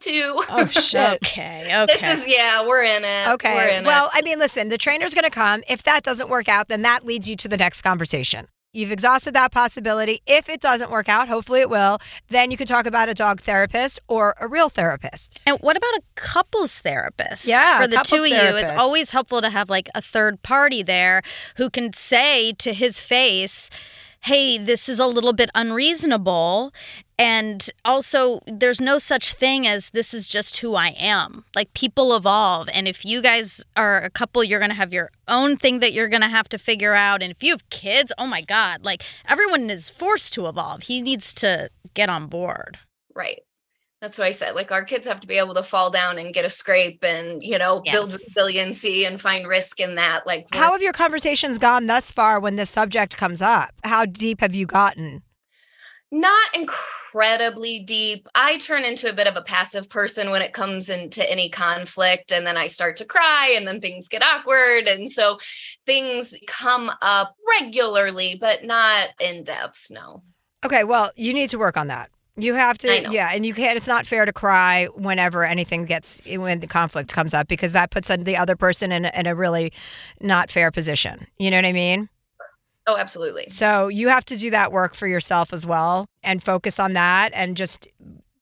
Two. Oh shit. okay. Okay. This is yeah, we're in it. Okay. In well, it. I mean, listen, the trainer's going to come. If that doesn't work out, then that leads you to the next conversation. You've exhausted that possibility. If it doesn't work out, hopefully it will, then you can talk about a dog therapist or a real therapist. And what about a couples therapist? Yeah, for the two of therapist. you, it's always helpful to have like a third party there who can say to his face, hey, this is a little bit unreasonable. And also, there's no such thing as this is just who I am. Like, people evolve. And if you guys are a couple, you're going to have your own thing that you're going to have to figure out. And if you have kids, oh my God, like everyone is forced to evolve. He needs to get on board. Right. That's what I said. Like our kids have to be able to fall down and get a scrape and, you know, yes. build resiliency and find risk in that. Like How have your conversations gone thus far when this subject comes up? How deep have you gotten? Not incredibly deep. I turn into a bit of a passive person when it comes into any conflict and then I start to cry and then things get awkward and so things come up regularly but not in depth, no. Okay, well, you need to work on that. You have to, yeah, and you can't. It's not fair to cry whenever anything gets eh, when the conflict comes up because that puts the other person in, in a really not fair position. You know what I mean? Oh, absolutely. So you have to do that work for yourself as well and focus on that and just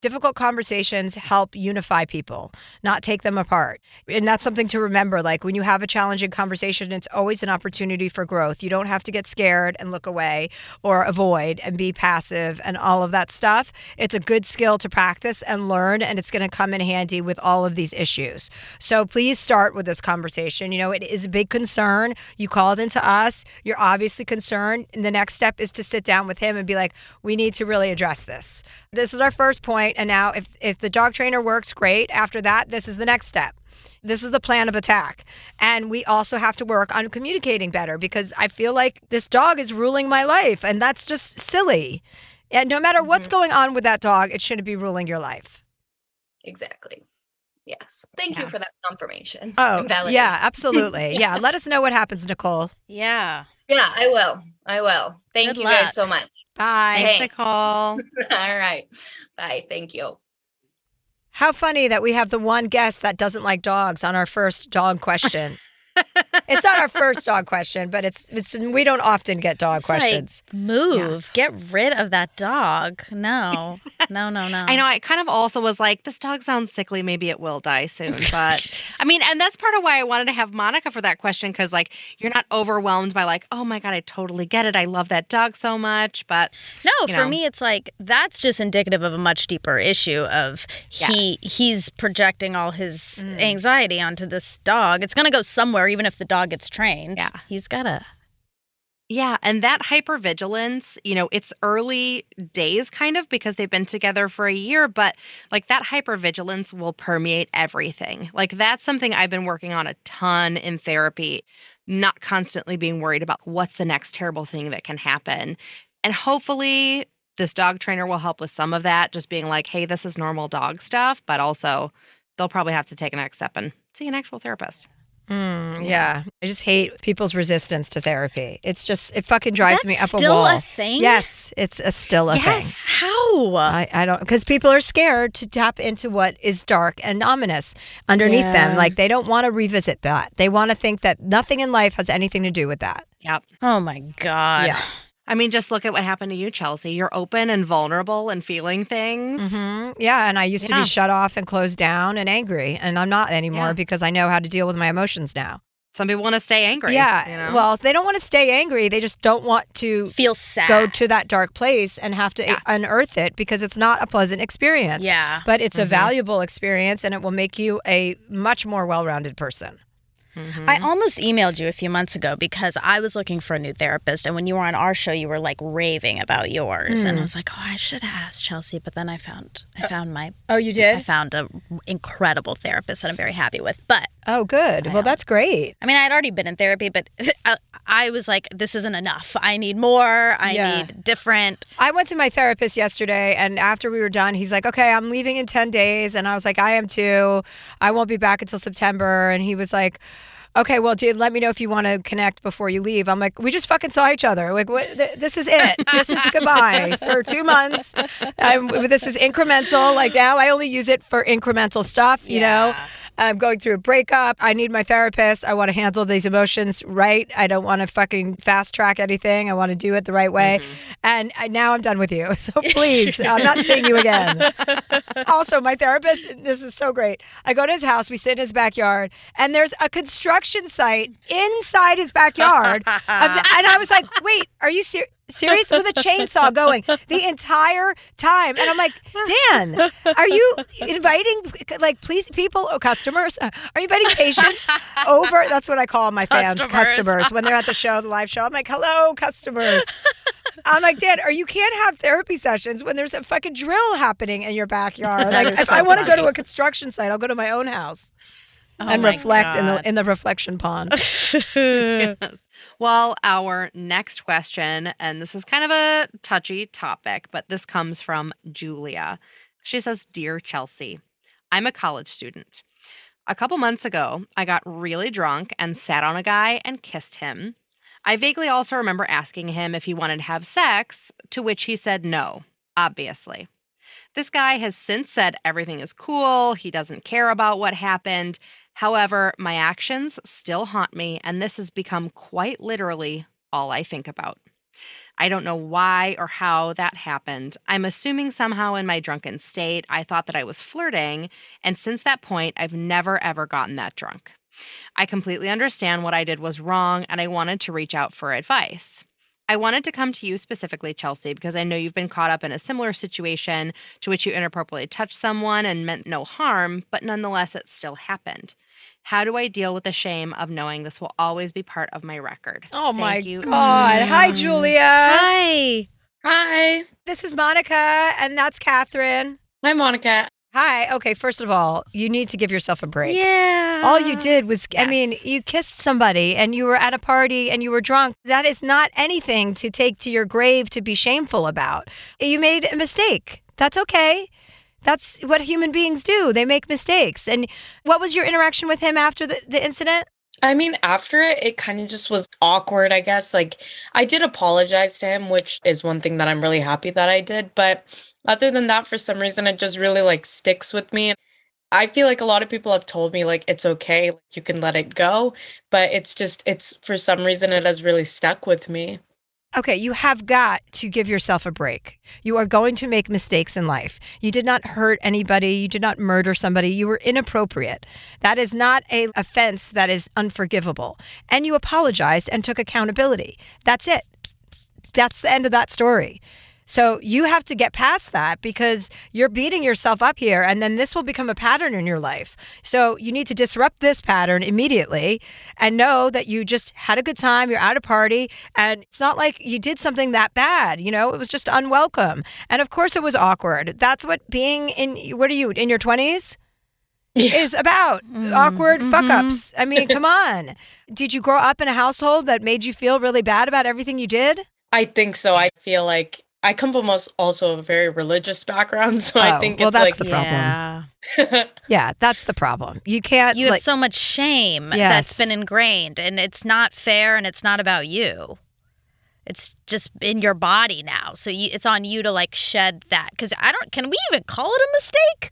difficult conversations help unify people, not take them apart. And that's something to remember. Like when you have a challenging conversation, it's always an opportunity for growth. You don't have to get scared and look away or avoid and be passive and all of that stuff. It's a good skill to practice and learn, and it's going to come in handy with all of these issues. So please start with this conversation. You know, it is a big concern. You called into us, you're obviously concerned. And the next step is to sit down with him and be like, we need to really address this. This is our first point point. And now, if, if the dog trainer works, great. After that, this is the next step. This is the plan of attack. And we also have to work on communicating better because I feel like this dog is ruling my life. And that's just silly. And no matter what's mm-hmm. going on with that dog, it shouldn't be ruling your life. Exactly. Yes. Thank yeah. you for that confirmation. Oh, yeah, *laughs* absolutely. yeah. Let us know what happens, Nicole. Yeah. Yeah, I will. I will. Thank Good you luck. guys so much. Bye. Thanks, Nicole. *laughs* All right. Bye. Thank you. How funny that we have the one guest that doesn't like dogs on our first dog question it's not our first dog question, but it's it's we don't often get dog it's questions. Like, move, yeah. get rid of that dog. No, yes. no, no, no. I know. I kind of also was like, this dog sounds sickly. Maybe it will die soon. But I mean, and that's part of why I wanted to have Monica for that question because like you're not overwhelmed by like, oh my god, I totally get it. I love that dog so much. But no, for know. me, it's like that's just indicative of a much deeper issue of he yes. he's projecting all his mm. anxiety onto this dog. It's gonna go somewhere even if the dog gets trained. Yeah. He's got to Yeah, and that hypervigilance, you know, it's early days kind of because they've been together for a year, but like that hypervigilance will permeate everything. Like that's something I've been working on a ton in therapy, not constantly being worried about what's the next terrible thing that can happen. And hopefully this dog trainer will help with some of that, just being like, hey, this is normal dog stuff, but also they'll probably have to take a next step and see an actual therapist. Mm, yeah. I just hate people's resistance to therapy. It's just it fucking drives That's me up a wall. a thing? Yes, it's a, still a Yes. thing. How? I, I don't because people are scared to tap into what is dark and ominous underneath them. Like they don't want to revisit that. They want to think that nothing in life has anything to do with that. Yep. Oh my God. Yeah. I mean, just look at what happened to you, Chelsea. You're open and vulnerable and feeling things. hmm Yeah, and I used to be shut off and closed down and angry, and I'm not anymore Yeah. because I know how to deal with my emotions now. Some people want to stay angry. Yeah. you know? Well, if they don't want to stay angry. They just don't want to Feel sad. go to that dark place and have to Yeah. unearth it because it's not a pleasant experience. Yeah. But it's a Mhm. valuable experience and it will make you a much more well rounded person. Mhm. I almost emailed you a few months ago because I was looking for a new therapist. And when you were on our show, you were like raving about yours. And I was like, oh, I should ask Chelsea. But then I found I found my Oh, you did? I found an incredible therapist that I'm very happy with. But Oh, good. Well, that's great. I mean, I had already been in therapy, but *laughs* I, I was like, this isn't enough. I need more. I Yeah. need different. I went to my therapist yesterday, and after we were done, he's like, "Okay, I'm leaving in ten days," and I was like, "I am too. I won't be back until September." And he was like. Okay, well, dude, let me know if you want to connect before you leave. I'm like, we just fucking saw each other. Like, what, th- this is it. This is goodbye *laughs* for two months. I'm, this is incremental. Like now, I only use it for incremental stuff. You know, I'm going through a breakup. I need my therapist. I want to handle these emotions right. I don't want to fucking fast track anything. I want to do it the right way. Mm-hmm. And I, now I'm done with you. *laughs* So *laughs* please, I'm not seeing you again. *laughs* also, my therapist, this is so great. I go to his house, we sit in his backyard, and there's a construction site inside his backyard. the- and I was like, wait, are you serious? Serious with a chainsaw going the entire time, and I'm like, Dan, are you inviting like please people, or customers? Uh, Are you inviting patients over? That's what I call my fans, Customers. customers. When they're at the show, the live show, I'm like, hello, customers. I'm like, Dan, or you can't have therapy sessions when there's a fucking drill happening in your backyard. Like, if so I want to go to a construction site, I'll go to my own house Oh and my reflect in the in the reflection pond. *laughs* *laughs* yes. Well, our next question, and this is kind of a touchy topic, but this comes from Julia. She says, Dear Chelsea, I'm a college student. A couple months ago, I got really drunk and sat on a guy and kissed him. I vaguely also remember asking him if he wanted to have sex, to which he said no, obviously. This guy has since said everything is cool, he doesn't care about what happened. However, my actions still haunt me, and this has become quite literally all I think about. I don't know why or how that happened. I'm assuming somehow in my drunken state, I thought that I was flirting, and since that point, I've never ever gotten that drunk. I completely understand what I did was wrong, and I wanted to reach out for advice. I wanted to come to you specifically, Chelsea, because I know you've been caught up in a similar situation to which you inappropriately touched someone and meant no harm, but nonetheless, it still happened. How do I deal with the shame of knowing this will always be part of my record? Oh Thank my you, God. Hi, mm-hmm. Julia. Hi. Hi. This is Monica, and that's Catherine. Hi, Monica. Hi. Okay, first of all, you need to give yourself a break. Yeah. All you did was, I mean, you kissed somebody and you were at a party and you were drunk. That is not anything to take to your grave to be shameful about. You made a mistake. That's okay. That's what human beings do. They make mistakes. And what was your interaction with him after the, the incident? I mean, after it, it kind of just was awkward, I guess. Like, I did apologize to him, which is one thing that I'm really happy that I did. But other than that, for some reason, it just really like sticks with me. I feel like a lot of people have told me, like, it's okay, you can let it go. But it's just, it's for some reason, it has really stuck with me. Okay, you have got to give yourself a break. You are going to make mistakes in life. You did not hurt anybody, you did not murder somebody, you were inappropriate. That is not a offense that is unforgivable. And you apologized and took accountability. That's it. That's the end of that story. So you have to get past that because you're beating yourself up here and then this will become a pattern in your life. So you need to disrupt this pattern immediately and know that you just had a good time, you're at a party and it's not like you did something that bad, you know, it was just unwelcome. And of course it was awkward. That's what being in what are you in your 20s? is about mm-hmm. awkward mm-hmm. fuck ups. I mean, *laughs* come on. Did you grow up in a household that made you feel really bad about everything you did? I think so. I feel like I come from also a very religious background, *laughs* so I Oh, think well, it's that's like the problem. Yeah. *laughs* Yeah, that's the problem. You can't You have like, so much shame Yes. that's been ingrained, and it's not fair, and it's not about you. It's just in your body now, so you, it's on you to like shed that. Because I don't. Can we even call it a mistake?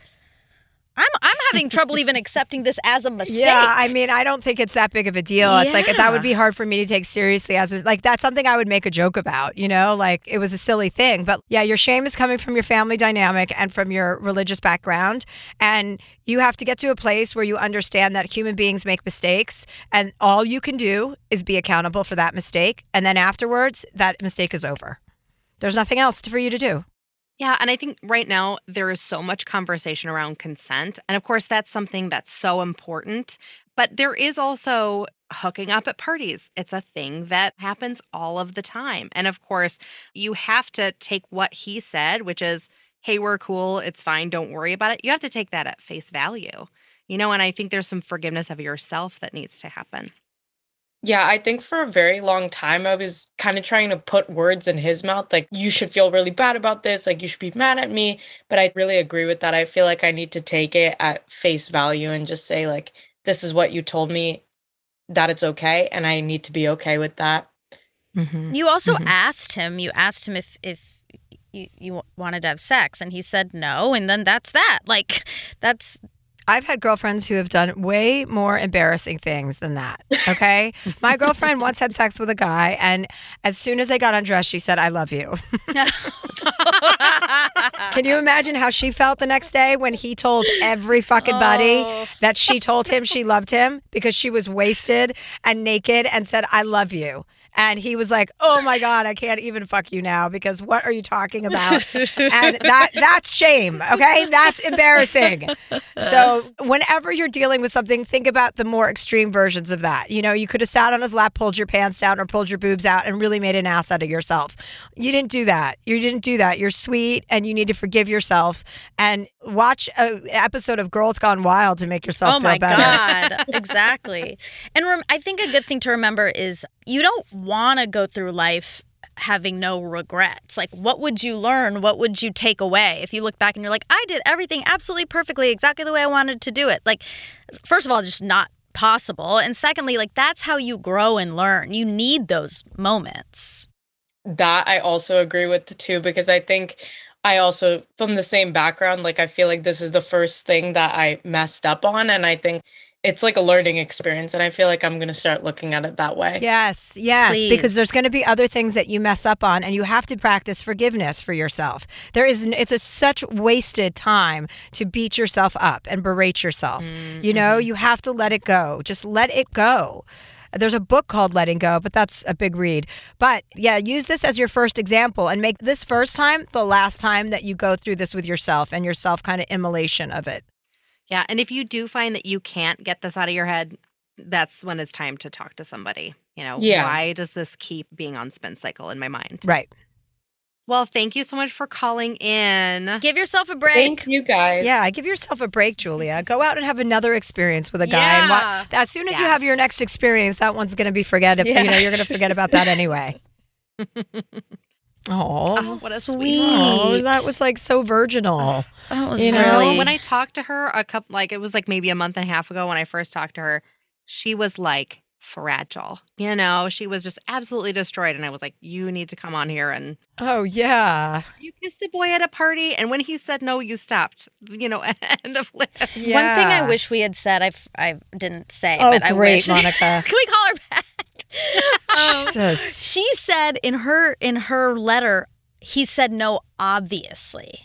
I'm I'm having trouble even accepting this as a mistake. *laughs* Yeah, I mean, I don't think it's that big of a deal. Yeah. It's like that would be hard for me to take seriously as a- like that's something I would make a joke about, you know? Like it was a silly thing, but yeah, your shame is coming from your family dynamic and from your religious background, and you have to get to a place where you understand that human beings make mistakes and all you can do is be accountable for that mistake, and then afterwards that mistake is over. There's nothing else for you to do. Yeah, and I think right now there is so much conversation around consent. And of course, that's something that's so important. But there is also hooking up at parties. It's a thing that happens all of the time. And of course, you have to take what he said, which is, hey, we're cool. It's fine. Don't worry about it. You have to take that at face value. You know, and I think there's some forgiveness of yourself that needs to happen. Yeah, I think for a very long time, I was kind of trying to put words in his mouth, like, you should feel really bad about this, like, you should be mad at me. But I really agree with that. I feel like I need to take it at face value and just say, like, this is what you told me, that it's okay. And I need to be okay with that. Mm-hmm, you also mm-hmm. asked him. You asked him if if you you wanted to have sex, and he said no, and then that's that. Like that's. I've had girlfriends who have done way more embarrassing things than that. Okay. *laughs* My girlfriend once had sex with a guy, and as soon as they got undressed, she said, I love you. *laughs* Can you imagine how she felt the next day when he told every fucking buddy Oh. that she told him she loved him because she was wasted and naked and said, I love you? And he was like, "Oh my god, I can't even fuck you now because what are you talking about?" and *laughs* that that's shame, okay? That's embarrassing. So, whenever you're dealing with something, think about the more extreme versions of that. You know, you could have sat on his lap, pulled your pants down or pulled your boobs out and really made an ass out of yourself. You didn't do that. You didn't do that. You're sweet and you need to forgive yourself and watch an episode of Girls Gone Wild to make yourself oh feel my better. god! exactly. And rem- I think a good thing to remember is you don't want to go through life having no regrets. Like, what would you learn? What would you take away if you look back and you're like, I did everything absolutely perfectly, exactly the way I wanted to do it? Like, first of all, just not possible. And secondly, like, that's how you grow and learn. You need those moments. That I also agree with two because I think I also, from the same background, like, I feel like this is the first thing that I messed up on. And I think it's like a learning experience. And I feel like I'm going to start looking at it that way. Yes, yes, because there's going to be other things that you mess up on, and you have to practice forgiveness for yourself. There is, it's a such wasted time to beat yourself up and berate yourself. You know, mm-hmm. you have to let it go. Just let it go. There's a book called Letting Go, but that's a big read. But yeah, use this as your first example and make this first time the last time that you go through this with yourself and your self kind of immolation of it. Yeah. And if you do find that you can't get this out of your head, that's when it's time to talk to somebody. You know, Yeah. why does this keep being on spin cycle in my mind? Right. Well, thank you so much for calling in. Give yourself a break. Thank you guys. Yeah, give yourself a break, Julia. Go out and have another experience with a guy. And Yeah. wa- as soon as you have your next experience, that one's going to be forget. You know, you're going to forget about that *laughs* anyway. *laughs* Oh, Oh, what a sweet. Oh, that was like so virginal. That was you know, when I talked to her a couple, like it was like maybe a month and a half ago when I first talked to her, she was like fragile. You know, she was just absolutely destroyed. And I was like, you need to come on here and Oh yeah, you kissed a boy at a party. And when he said no, you stopped. You know, *laughs* end of list. One thing I wish we had said, I I didn't say, Oh, but I great, wish. *laughs* Monica. Can we call her back? Um, she said in her in her letter, he said no, obviously,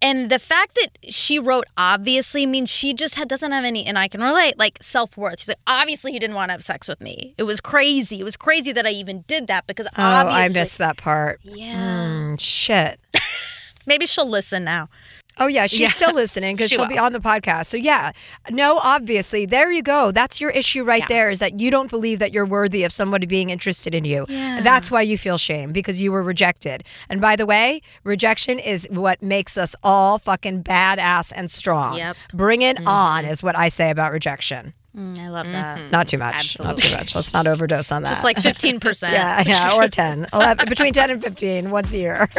And the fact that she wrote obviously means she just had, doesn't have any, and I can relate, like self worth. She's like, obviously he didn't want to have sex with me. It was crazy. It was crazy that I even did that because Oh, obviously. I missed that part. Yeah. Mm, shit. *laughs* Maybe she'll listen now. Oh yeah, she's Yeah. still listening because *laughs* She will be on the podcast. So yeah, no, obviously, there you go. That's your issue right Yeah. there. Is that you don't believe that you're worthy of somebody being interested in you. Yeah. That's why you feel shame because you were rejected. And by the way, rejection is what makes us all fucking badass and strong. Yep. Bring it on is what I say about rejection. Mm, I love that. Not too much. Not too much. Let's not overdose on that. Just like 15%. *laughs* yeah, yeah, or 10. 11, between 10 and 15 once a year. *laughs*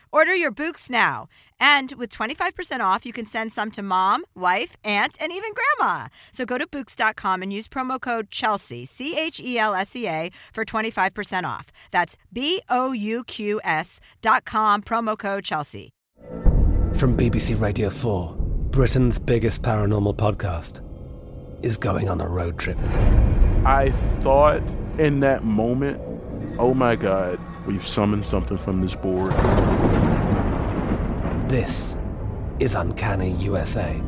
Order your Bouqs now. And with 25% off, you can send some to mom, wife, aunt, and even grandma. So go to Bouqs.com and use promo code Chelsea, C H E L S E A, for 25% off. That's B O U Q S dot com, promo code Chelsea. From BBC Radio 4, Britain's biggest paranormal podcast is going on a road trip. I thought in that moment, oh my God, we've summoned something from this board. This is Uncanny USA.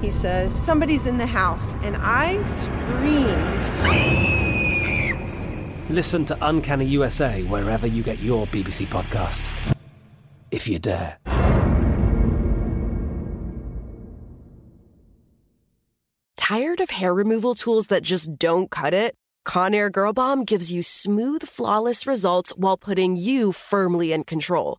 He says, Somebody's in the house, and I screamed. Listen to Uncanny USA wherever you get your BBC podcasts, if you dare. Tired of hair removal tools that just don't cut it? Conair Girl Bomb gives you smooth, flawless results while putting you firmly in control.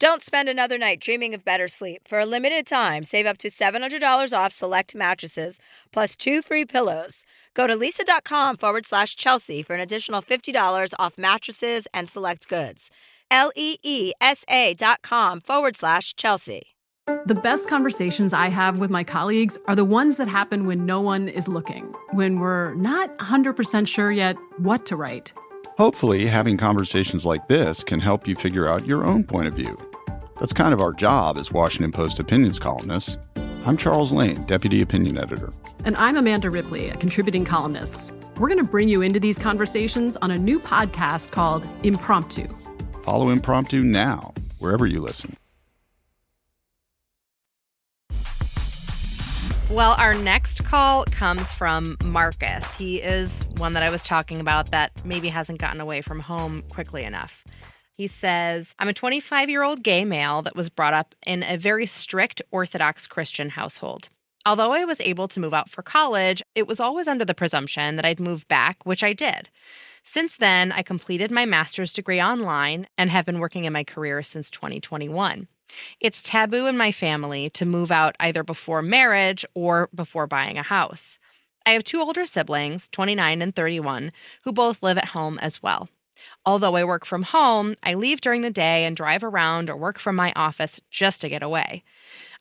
Don't spend another night dreaming of better sleep. For a limited time, save up to $700 off select mattresses plus two free pillows. Go to leesa.com forward slash Chelsea for an additional $50 off mattresses and select goods. L E E S A dot com forward slash Chelsea. The best conversations I have with my colleagues are the ones that happen when no one is looking, when we're not 100% sure yet what to write. Hopefully, having conversations like this can help you figure out your own point of view. That's kind of our job as Washington Post opinions columnists. I'm Charles Lane, Deputy Opinion Editor. And I'm Amanda Ripley, a contributing columnist. We're going to bring you into these conversations on a new podcast called Impromptu. Follow Impromptu now, wherever you listen. Well, our next call comes from Marcus. He is one that I was talking about that maybe hasn't gotten away from home quickly enough. He says, I'm a 25 year old gay male that was brought up in a very strict Orthodox Christian household. Although I was able to move out for college, it was always under the presumption that I'd move back, which I did. Since then, I completed my master's degree online and have been working in my career since 2021. It's taboo in my family to move out either before marriage or before buying a house. I have two older siblings, 29 and 31, who both live at home as well. Although I work from home, I leave during the day and drive around or work from my office just to get away.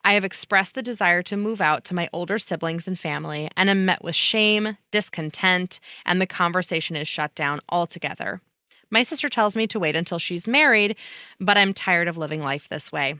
I have expressed the desire to move out to my older siblings and family and am met with shame, discontent, and the conversation is shut down altogether. My sister tells me to wait until she's married, but I'm tired of living life this way.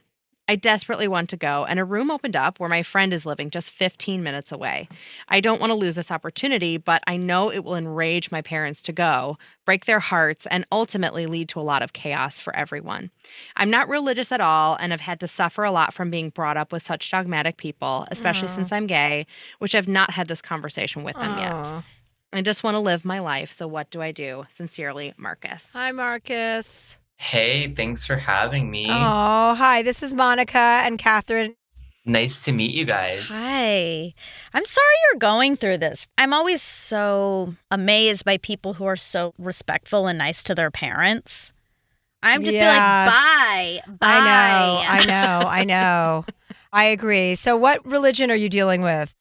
I desperately want to go, and a room opened up where my friend is living just 15 minutes away. I don't want to lose this opportunity, but I know it will enrage my parents to go, break their hearts, and ultimately lead to a lot of chaos for everyone. I'm not religious at all and have had to suffer a lot from being brought up with such dogmatic people, especially Aw. since I'm gay, which I've not had this conversation with them yet. I just want to live my life, so what do I do? Sincerely, Marcus. Hi, Marcus. Hey, thanks for having me. Oh, hi. This is Monica and Catherine. Nice to meet you guys. Hi. I'm sorry you're going through this. I'm always so amazed by people who are so respectful and nice to their parents. I'm just Yeah. be like, bye, bye. I know, I know, I *laughs* know. I agree. So, what religion are you dealing with?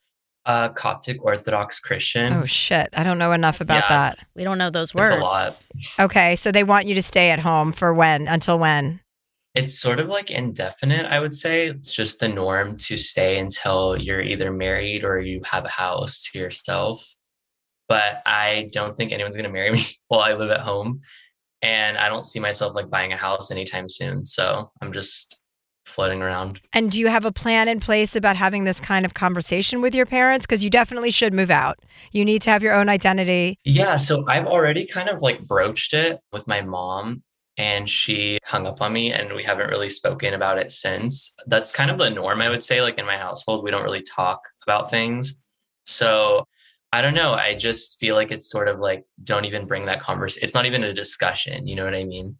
Uh, Coptic Orthodox Christian. Oh, shit. I don't know enough about Yeah, that. We don't know those It's words. a lot. Okay. So, they want you to stay at home for when? Until when? It's sort of like indefinite, I would say. It's just the norm to stay until you're either married or you have a house to yourself. But I don't think anyone's going to marry *laughs* me while I live at home. And I don't see myself like buying a house anytime soon. So I'm just floating around. And do you have a plan in place about having this kind of conversation with your parents? Because you definitely should move out. You need to have your own identity. Yeah, so I've already kind of like broached it with my mom and she hung up on me and we haven't really spoken about it since. That's kind of the norm, I would say. Like in my household, we don't really talk about things. So I don't know. I just feel like it's sort of like, don't even bring that conversation. It's not even a discussion. You know what I mean?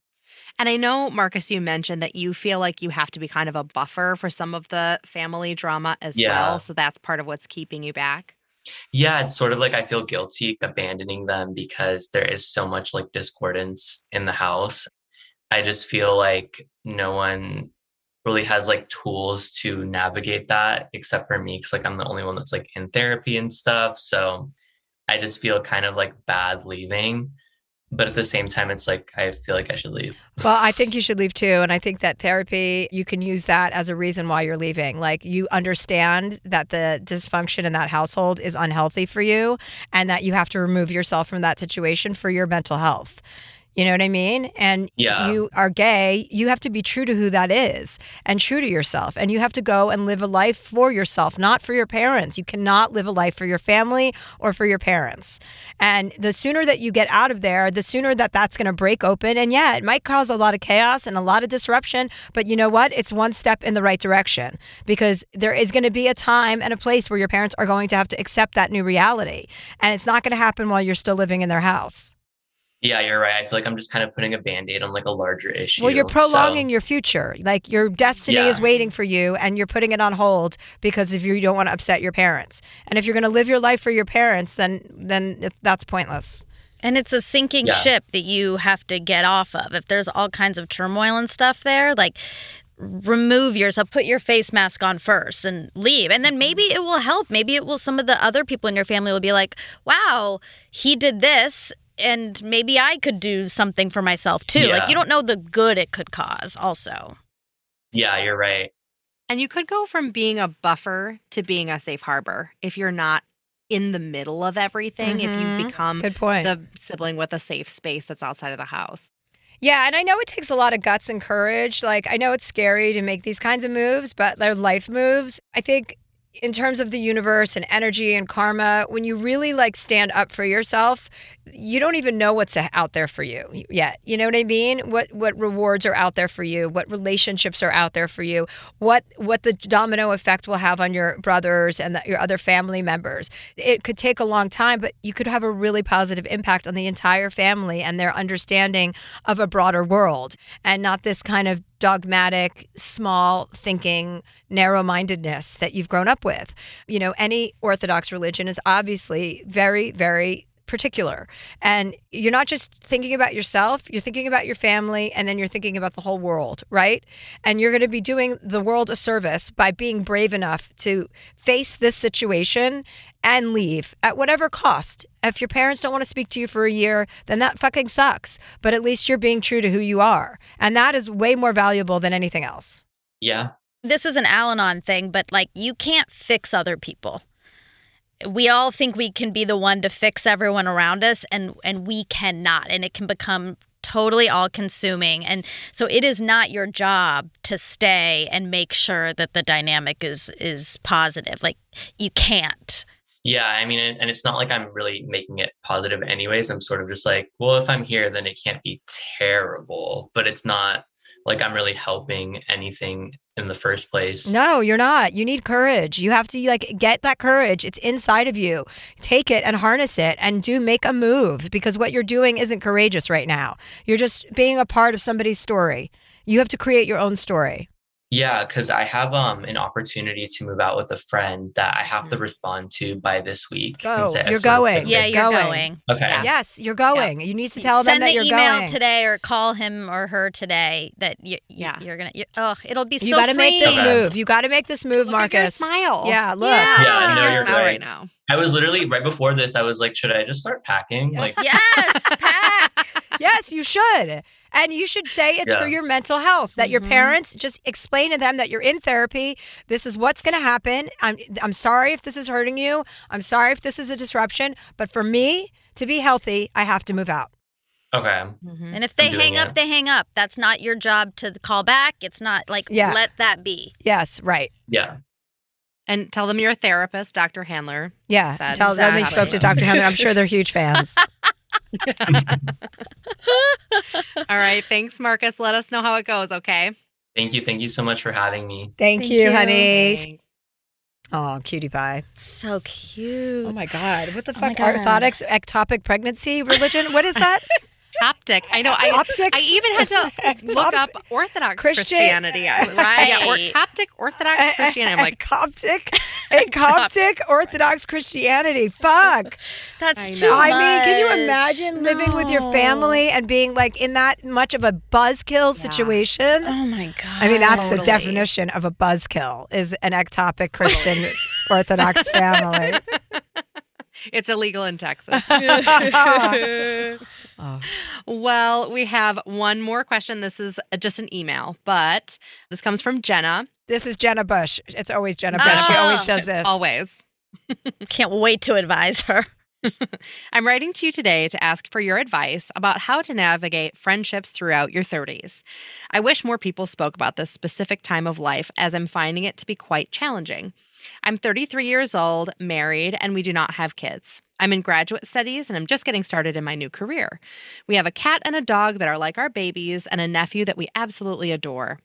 And I know, Marcus, you mentioned that you feel like you have to be kind of a buffer for some of the family drama as Yeah. well. So that's part of what's keeping you back. Yeah, it's sort of like I feel guilty abandoning them because there is so much like discordance in the house. I just feel like no one really has like tools to navigate that except for me because like I'm the only one that's like in therapy and stuff. So I just feel kind of like bad leaving. But at the same time, it's like I feel like I should leave. Well, I *laughs* think you should leave too. And I think that therapy, you can use that as a reason why you're leaving. Like you understand that the dysfunction in that household is unhealthy for you and that you have to remove yourself from that situation for your mental health. You know what I mean? And Yeah. you are gay, you have to be true to who that is and true to yourself. And you have to go and live a life for yourself, not for your parents. You cannot live a life for your family or for your parents. And the sooner that you get out of there, the sooner that that's going to break open. And yeah, it might cause a lot of chaos and a lot of disruption, but you know what? It's one step in the right direction because there is going to be a time and a place where your parents are going to have to accept that new reality. And it's not going to happen while you're still living in their house. Yeah, you're right. I feel like I'm just kind of putting a band aid on like a larger issue. Well, you're So- prolonging your future. Like your destiny is waiting for you, and you're putting it on hold because if you don't want to upset your parents. And if you're going to live your life for your parents, then then that's pointless. And it's a sinking Yeah. ship that you have to get off of. If there's all kinds of turmoil and stuff there, like remove yourself, put your face mask on first and leave. And then mm-hmm. maybe it will help. Maybe it will, some of the other people in your family will be like, wow, he did this. And maybe I could do something for myself too. Yeah. Like, you don't know the good it could cause, also. Yeah, you're right. And you could go from being a buffer to being a safe harbor if you're not in the middle of everything, if Mhm. you become Good point. the sibling with a safe space that's outside of the house. Yeah, and I know it takes a lot of guts and courage. Like I know it's scary to make these kinds of moves, but they're life moves. I think in terms of the universe and energy and karma, when you really like stand up for yourself, you don't even know what's out there for you yet. You know what I mean? What what rewards are out there for you? What relationships are out there for you? What what the domino effect will have on your brothers and the, your other family members? It could take a long time, but you could have a really positive impact on the entire family and their understanding of a broader world, and not this kind of dogmatic, small thinking, narrow mindedness that you've grown up with. You know, any Orthodox religion is obviously very, very particular. And you're not just thinking about yourself, you're thinking about your family, and then you're thinking about the whole world, right? And you're going to be doing the world a service by being brave enough to face this situation and leave at whatever cost. If your parents don't want to speak to you for a year, then that fucking sucks. But at least you're being true to who you are. And that is way more valuable than anything else. Yeah. This is an Al Anon thing, but like you can't fix other people we all think we can be the one to fix everyone around us and and we cannot and it can become totally all consuming and so it is not your job to stay and make sure that the dynamic is is positive. Like you can't. Yeah i mean and it's not like i'm really making it positive anyways. I'm sort of just like well if i'm here then it can't be terrible. But it's not like i'm really helping anything in the first place. No, you're not. You need courage. You have to like get that courage. It's inside of you. Take it and harness it and do make a move because what you're doing isn't courageous right now. You're just being a part of somebody's story. You have to create your own story. Yeah, because I have um an opportunity to move out with a friend that I have to Mm. respond to by this week. Go. instead of You're sort of going. picking- yeah you're going. going Okay. Yes, you're going. You need to tell Send them that the you're email going. today or call him or her today that you, yeah. you're gonna you, oh it'll be so. You so got to make this freeing. move. You got to make this move, Marcus. smile. Yeah, look. Yeah. Yeah, no, you're Smile right. right now. I was literally right before this. I was like, should I just start packing? Like, yes pack *laughs* yes, you should. And you should say it's for your mental health. That Mm-hmm. your parents just explain to them that you're in therapy. This is what's going to happen. I'm I'm sorry if this is hurting you. I'm sorry if this is a disruption, but for me to be healthy, I have to move out. okay. and if they I'm doing hang up they hang up that's not your job to call back it's not like Yeah. let that be Yes, right. Yeah. And tell them you're a therapist, Dr. Handler. Yeah. said. Tell them we spoke to Dr. Henry. I'm sure they're huge fans. *laughs* *laughs* All right. Thanks, Marcus. Let us know how it goes, okay? Thank you. Thank you so much for having me. Thank, Thank you, you. honey. Thanks. Oh, cutie pie. so cute Oh my God. What the Oh fuck? God. Orthotics, ectopic pregnancy religion? What is that? *laughs* Coptic. I know. I, Optics? I even had to *laughs* look up Orthodox Christian- Christianity. I- Yeah, or, Right. Coptic Orthodox Christianity. I'm like, Coptic, *laughs* a Coptic Orthodox Christianity. Fuck. that's I too know. I mean, can you much. imagine living with your family and being like in that much of a buzzkill situation? oh my god I mean, that's the definition of a buzzkill is an ectopic Christian Orthodox family. *laughs* it's illegal in Texas. Oh. *laughs* *laughs* Well, we have one more question. This is uh, just an email, but this comes from Jenna. This is Jenna Bush. It's always Jenna Bush. She Oh. always does this. Always. *laughs* can't wait to advise her I'm writing to you today to ask for your advice about how to navigate friendships throughout your 30s. I wish more people spoke about this specific time of life as I'm finding it to be quite challenging. I'm 33 years old, married, and we do not have kids. I'm in graduate studies and I'm just getting started in my new career. We have a cat and a dog that are like our babies and a nephew that we absolutely adore.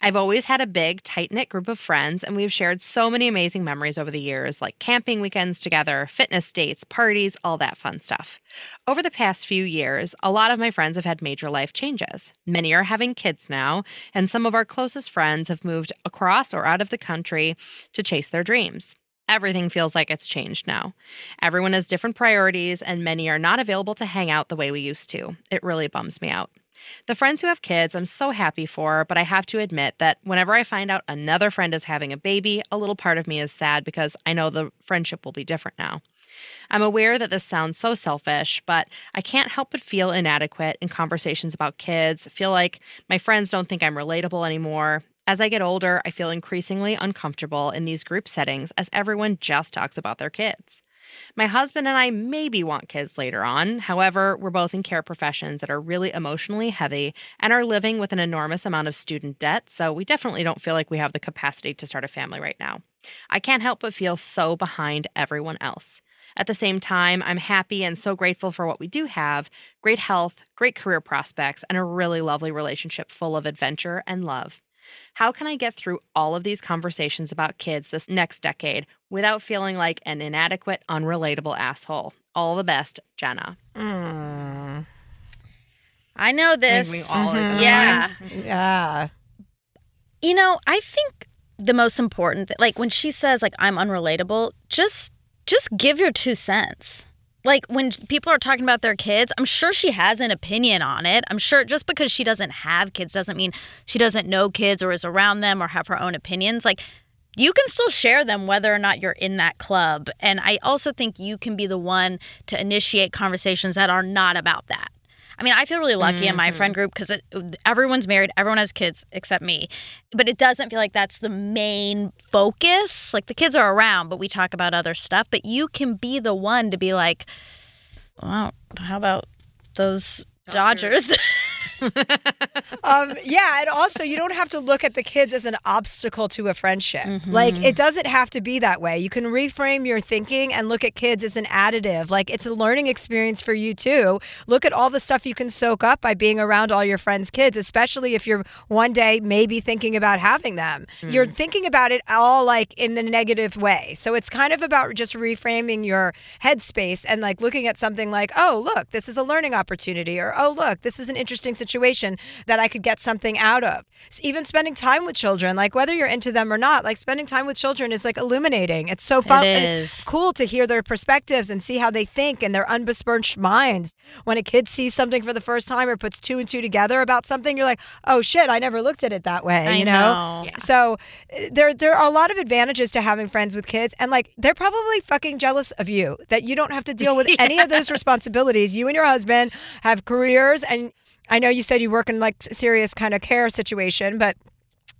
I've always had a big, tight knit group of friends, and we've shared so many amazing memories over the years, like camping weekends together, fitness dates, parties, all that fun stuff. Over the past few years, a lot of my friends have had major life changes. Many are having kids now, and some of our closest friends have moved across or out of the country to chase their dreams. Everything feels like it's changed now. Everyone has different priorities, and many are not available to hang out the way we used to. It really bums me out. The friends who have kids, I'm so happy for, but I have to admit that whenever I find out another friend is having a baby, a little part of me is sad because I know the friendship will be different now. I'm aware that this sounds so selfish, but I can't help but feel inadequate in conversations about kids, feel like my friends don't think I'm relatable anymore. As I get older, I feel increasingly uncomfortable in these group settings as everyone just talks about their kids. My husband and I maybe want kids later on. However, we're both in care professions that are really emotionally heavy and are living with an enormous amount of student debt, so we definitely don't feel like we have the capacity to start a family right now. I can't help but feel so behind everyone else. At the same time, I'm happy and so grateful for what we do have great health, great career prospects, and a really lovely relationship full of adventure and love. How can I get through all of these conversations about kids this next decade without feeling like an inadequate, unrelatable asshole? All the best, Jenna. Mm. I know this. we all are gonna yeah. Yeah. You know, I think the most important th- like when she says like I'm unrelatable, just just give your two cents. Like when people are talking about their kids, I'm sure she has an opinion on it. I'm sure just because she doesn't have kids doesn't mean she doesn't know kids or is around them or have her own opinions. Like you can still share them whether or not you're in that club. And I also think you can be the one to initiate conversations that are not about that. I mean, I feel really lucky in my friend mm-hmm. group because everyone's married, everyone has kids except me. But it doesn't feel like that's the main focus. Like the kids are around, but we talk about other stuff. But you can be the one to be like, well, how about those Dodgers? *laughs* *laughs* um, yeah, and also you don't have to look at the kids as an obstacle to a friendship. Mm-hmm. Like it doesn't have to be that way. You can reframe your thinking and look at kids as an additive. Like it's a learning experience for you too. Look at all the stuff you can soak up by being around all your friends' kids, especially if you're one day maybe thinking about having them. You're Mm. thinking about it all like in the negative way. So it's kind of about just reframing your headspace and like looking at something like, oh, look, this is a learning opportunity, or oh, look, this is an interesting situation that I could get something out of. So even spending time with children, like whether you're into them or not, like spending time with children is like illuminating. It's so fun. and is. cool to hear their perspectives and see how they think and their unbesmirched minds. When a kid sees something for the first time or puts two and two together about something, you're like, oh shit, I never looked at it that way. I you know. Yeah. So uh, there there are a lot of advantages to having friends with kids, and like they're probably fucking jealous of you that you don't have to deal with *laughs* any of those responsibilities. You and your husband have careers, and I know you said you work in like serious kind of care situation, but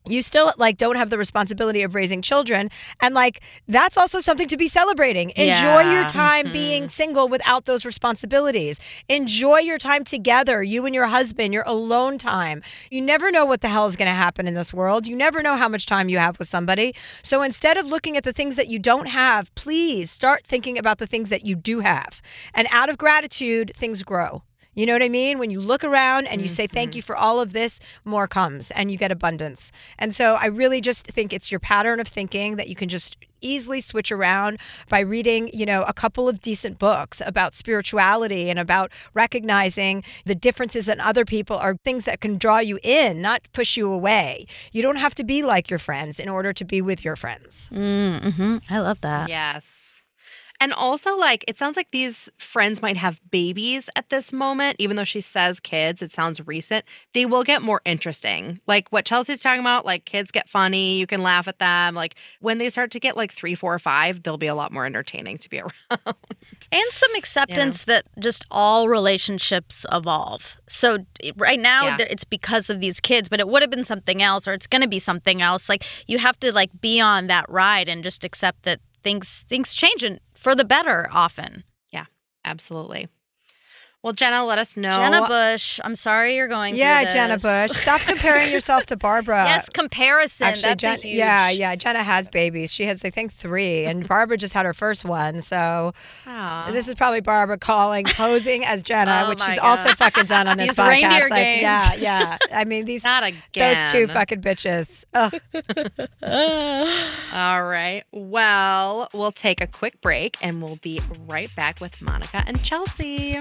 you still like don't have the responsibility of raising children. And like that's also something to be celebrating. Enjoy your Yeah. time mm-hmm. being single without those responsibilities. Enjoy your time together you and your husband your alone time. You never know what the hell is going to happen in this world. You never know how much time you have with somebody. So instead of looking at the things that you don't have please start thinking about the things that you do have. And out of gratitude things grow you know what I mean? When you look around and you say thank you for all of this, more comes and you get abundance. And so I really just think it's your pattern of thinking that you can just easily switch around by reading, you know, a couple of decent books about spirituality and about recognizing the differences in other people are things that can draw you in, not push you away. You don't have to be like your friends in order to be with your friends. Mm-hmm. I love that. Yes. And also, like, it sounds like these friends might have babies at this moment, even though she says kids, it sounds recent. They will get more interesting. Like what Chelsea's talking about, like, kids get funny, you can laugh at them. Like, when they start to get like three, four, five, they'll be a lot more entertaining to be *laughs* around. and some acceptance that just all relationships evolve. So eh, right now Yeah. it's because of these kids, but it would have been something else or it's going to be something else. Like you have to like be on that ride and just accept that things things change and for the better often. Yeah, absolutely. Well, Jenna, let us know. Jenna Bush, I'm sorry you're going Yeah, Jenna. Bush. Stop comparing *laughs* yourself to Barbara. yes, comparison. Actually, That's Jen- huge. yeah, yeah. Jenna has babies. She has, I think, three, and *laughs* Barbara just had her first one. So Aw. this is probably Barbara calling, posing as Jenna, Oh which she's also God. fucking done on *laughs* this These podcast. reindeer Like, games. Yeah, yeah. I mean, these Not again. those two fucking bitches. All right. Well, we'll take a quick break and we'll be right back with Monica and Chelsea.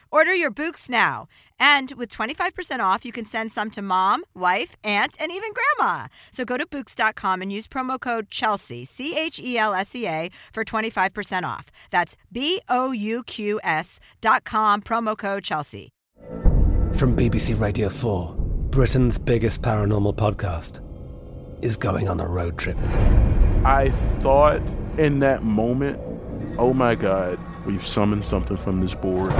Order your Bouqs now. And with 25% off, you can send some to mom, wife, aunt, and even grandma. So go to Bouqs.com and use promo code Chelsea, C H E L S E A, for 25% off. That's B O U Q S dot com, promo code Chelsea. From BBC Radio 4, Britain's biggest paranormal podcast is going on a road trip. I thought in that moment, oh my God, we've summoned something from this board.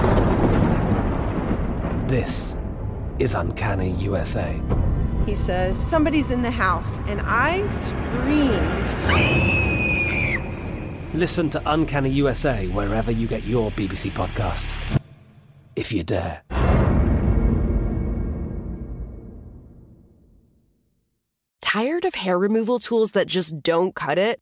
This is Uncanny USA. He says, Somebody's in the house, and I screamed. Listen to Uncanny USA wherever you get your BBC podcasts, if you dare. Tired of hair removal tools that just don't cut it?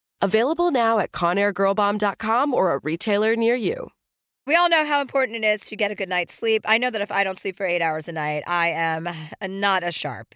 Available now at ConairGirlBomb.com or a retailer near you. We all know how important it is to get a good night's sleep. I know that if I don't sleep for eight hours a night, I am not as sharp.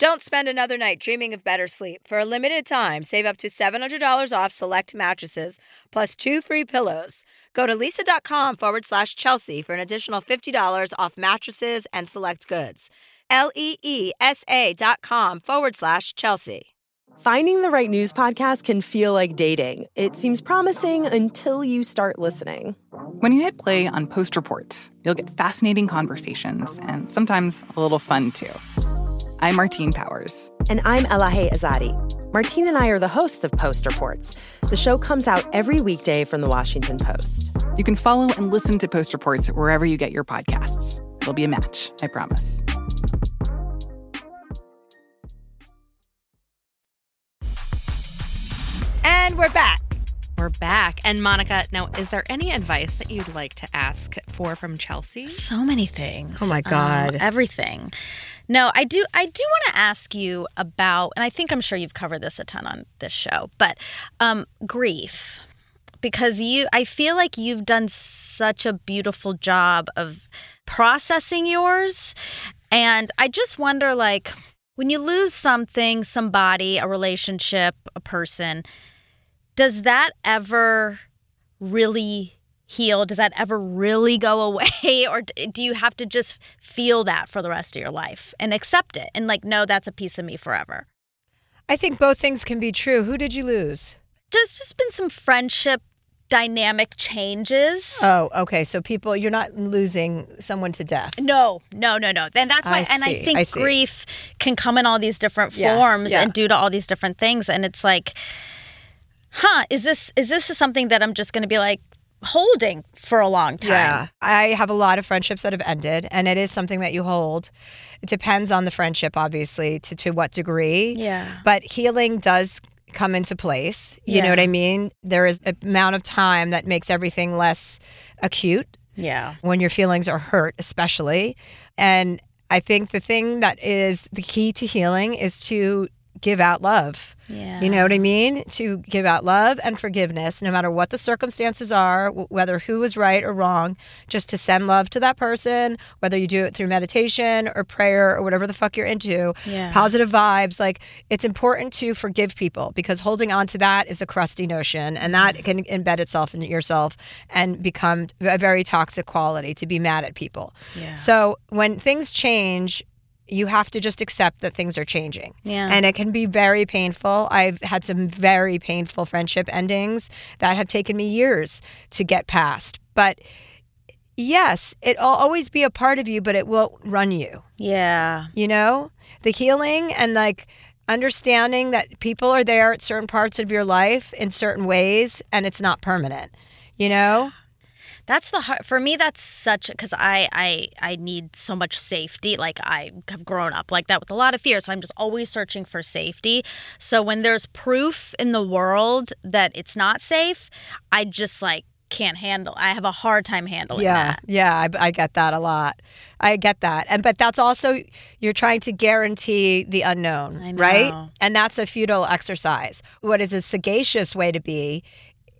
Don't spend another night dreaming of better sleep. For a limited time, save up to $700 off select mattresses plus two free pillows. Go to leesa.com forward slash Chelsea for an additional $50 off mattresses and select goods. L E E S A dot com forward slash Chelsea. Finding the right news podcast can feel like dating. It seems promising until you start listening. When you hit play on Post Reports, you'll get fascinating conversations and sometimes a little fun too. I'm Martine Powers. And I'm Elahe Izadi. Martine and I are the hosts of Post Reports. The show comes out every weekday from the Washington Post. You can follow and listen to Post Reports wherever you get your podcasts. It'll be a match, I promise. And we're back. We're back. And Monica, now, is there any advice that you'd like to ask for from Chelsea? So many things. Oh my God. Um, everything. No, I do I do want to ask you about and I think I'm sure you've covered this a ton on this show, but um, grief. Because you I feel like you've done such a beautiful job of processing yours and I just wonder like when you lose something, somebody, a relationship, a person, does that ever really heal? Does that ever really go away? *laughs* or do you have to just feel that for the rest of your life and accept it and like, no, that's a piece of me forever? I think both things can be true. Who did you lose? Just just been some friendship dynamic changes. Oh, okay. So people, you're not losing someone to death. No, no, no, no. And that's why, I and I think I grief can come in all these different Yeah, forms yeah. and due to all these different things. And it's like, huh, is this is this something that I'm just going to be like holding for a long time? Yeah. I have a lot of friendships that have ended, and it is something that you hold. It depends on the friendship, obviously, to, to what degree. Yeah. But healing does come into place. You know what I mean? There is an amount of time that makes everything less acute Yeah. when your feelings are hurt, especially. And I think the thing that is the key to healing is to give out love. Yeah. You know what I mean? To give out love and forgiveness, no matter what the circumstances are, w- whether who is right or wrong, just to send love to that person, whether you do it through meditation or prayer or whatever the fuck you're into, Yeah. positive vibes. Like it's important to forgive people because holding on to that is a crusty notion and that can embed itself in yourself and become a very toxic quality to be mad at people. Yeah. So when things change, you have to just accept that things are changing. Yeah. And it can be very painful. I've had some very painful friendship endings that have taken me years to get past. But yes, it'll always be a part of you, but it won't run you. Yeah. You know, the healing and like understanding that people are there at certain parts of your life in certain ways and it's not permanent, you know? That's the hard for me. That's such because I I I need so much safety. Like I have grown up like that with a lot of fear, so I'm just always searching for safety. So when there's proof in the world that it's not safe, I just like can't handle. I have a hard time handling yeah, that. Yeah, I, I get that a lot. I get that. And but that's also you're trying to guarantee the unknown, right? And that's a futile exercise. What is a sagacious way to be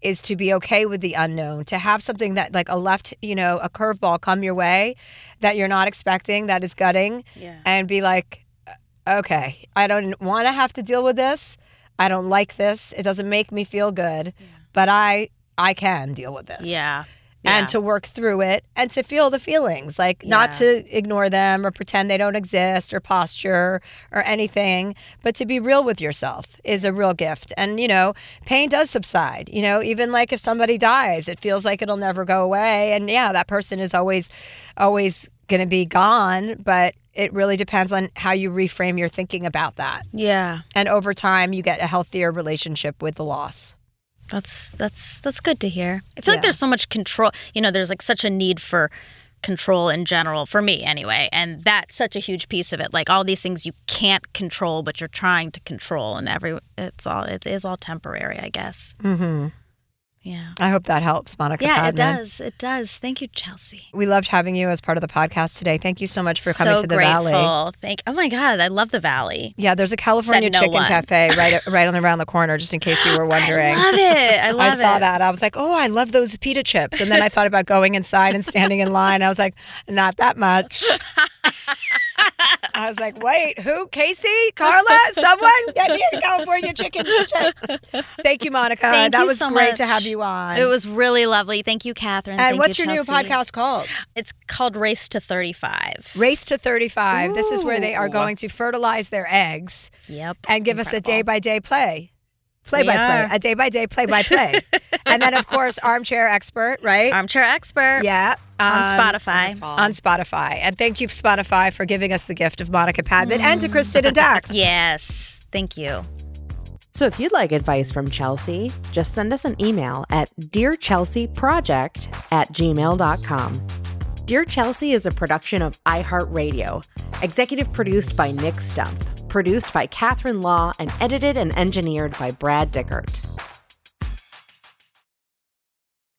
is to be okay with the unknown, to have something that like a left, you know, a curveball come your way that you're not expecting, that is gutting, Yeah. and be like, uh, okay, I don't want to have to deal with this. I don't like this. It doesn't make me feel good, but I I can deal with this Yeah. And to work through it and to feel the feelings like not to ignore them or pretend they don't exist or posture or anything but to be real with yourself is a real gift. And you know pain does subside you know even like if somebody dies it feels like it'll never go away. And yeah that person is always always going to be gone but it really depends on how you reframe your thinking about that. Yeah. and over time you get a healthier relationship with the loss That's that's that's good to hear. I feel like there's so much control. You know, there's like such a need for control in general for me anyway, and that's such a huge piece of it. Like all these things you can't control, but you're trying to control, and every it's all it is all temporary, I guess. mm-hmm. Yeah. i hope that helps monica Yeah, it does. It does. Thank you, Chelsea. We loved having you as part of the podcast today. Thank you so much for coming so to the grateful. valley. Thank. Oh my God, I love the valley. Yeah, there's a California no Chicken one. Cafe *laughs* right right on around the corner, just in case you were wondering. I love it. I *laughs* love I saw it. that. I was like, oh, I love those pita chips. And then I thought about going inside and standing in line. I was like, not that much. *laughs* I was like, wait, who? Casey? Carla? Someone? Get me a California chicken. Thank you, Monica. Thank that you was so great much. to have you on. It was really lovely. Thank you, Catherine. And Thank what's you, your new podcast called? It's called Race to 35. Race to 35. This is where they are going to fertilize their eggs. Yep. And give us a day by day play. Play by play. A day by day play by play. *laughs* and then, of course, Armchair Expert, right? Armchair Expert. Yeah. On um, Spotify. On Spotify. And thank you, Spotify, for giving us the gift of Monica Padman and to Kristen and Dax. *laughs* Yes. Thank you. So if you'd like advice from Chelsea, just send us an email at dearchelseaproject at gmail.com. Dear Chelsea is a production of iHeartRadio, executive produced by Nick Stumpf, produced by Catherine Law, and edited and engineered by Brad Dickert.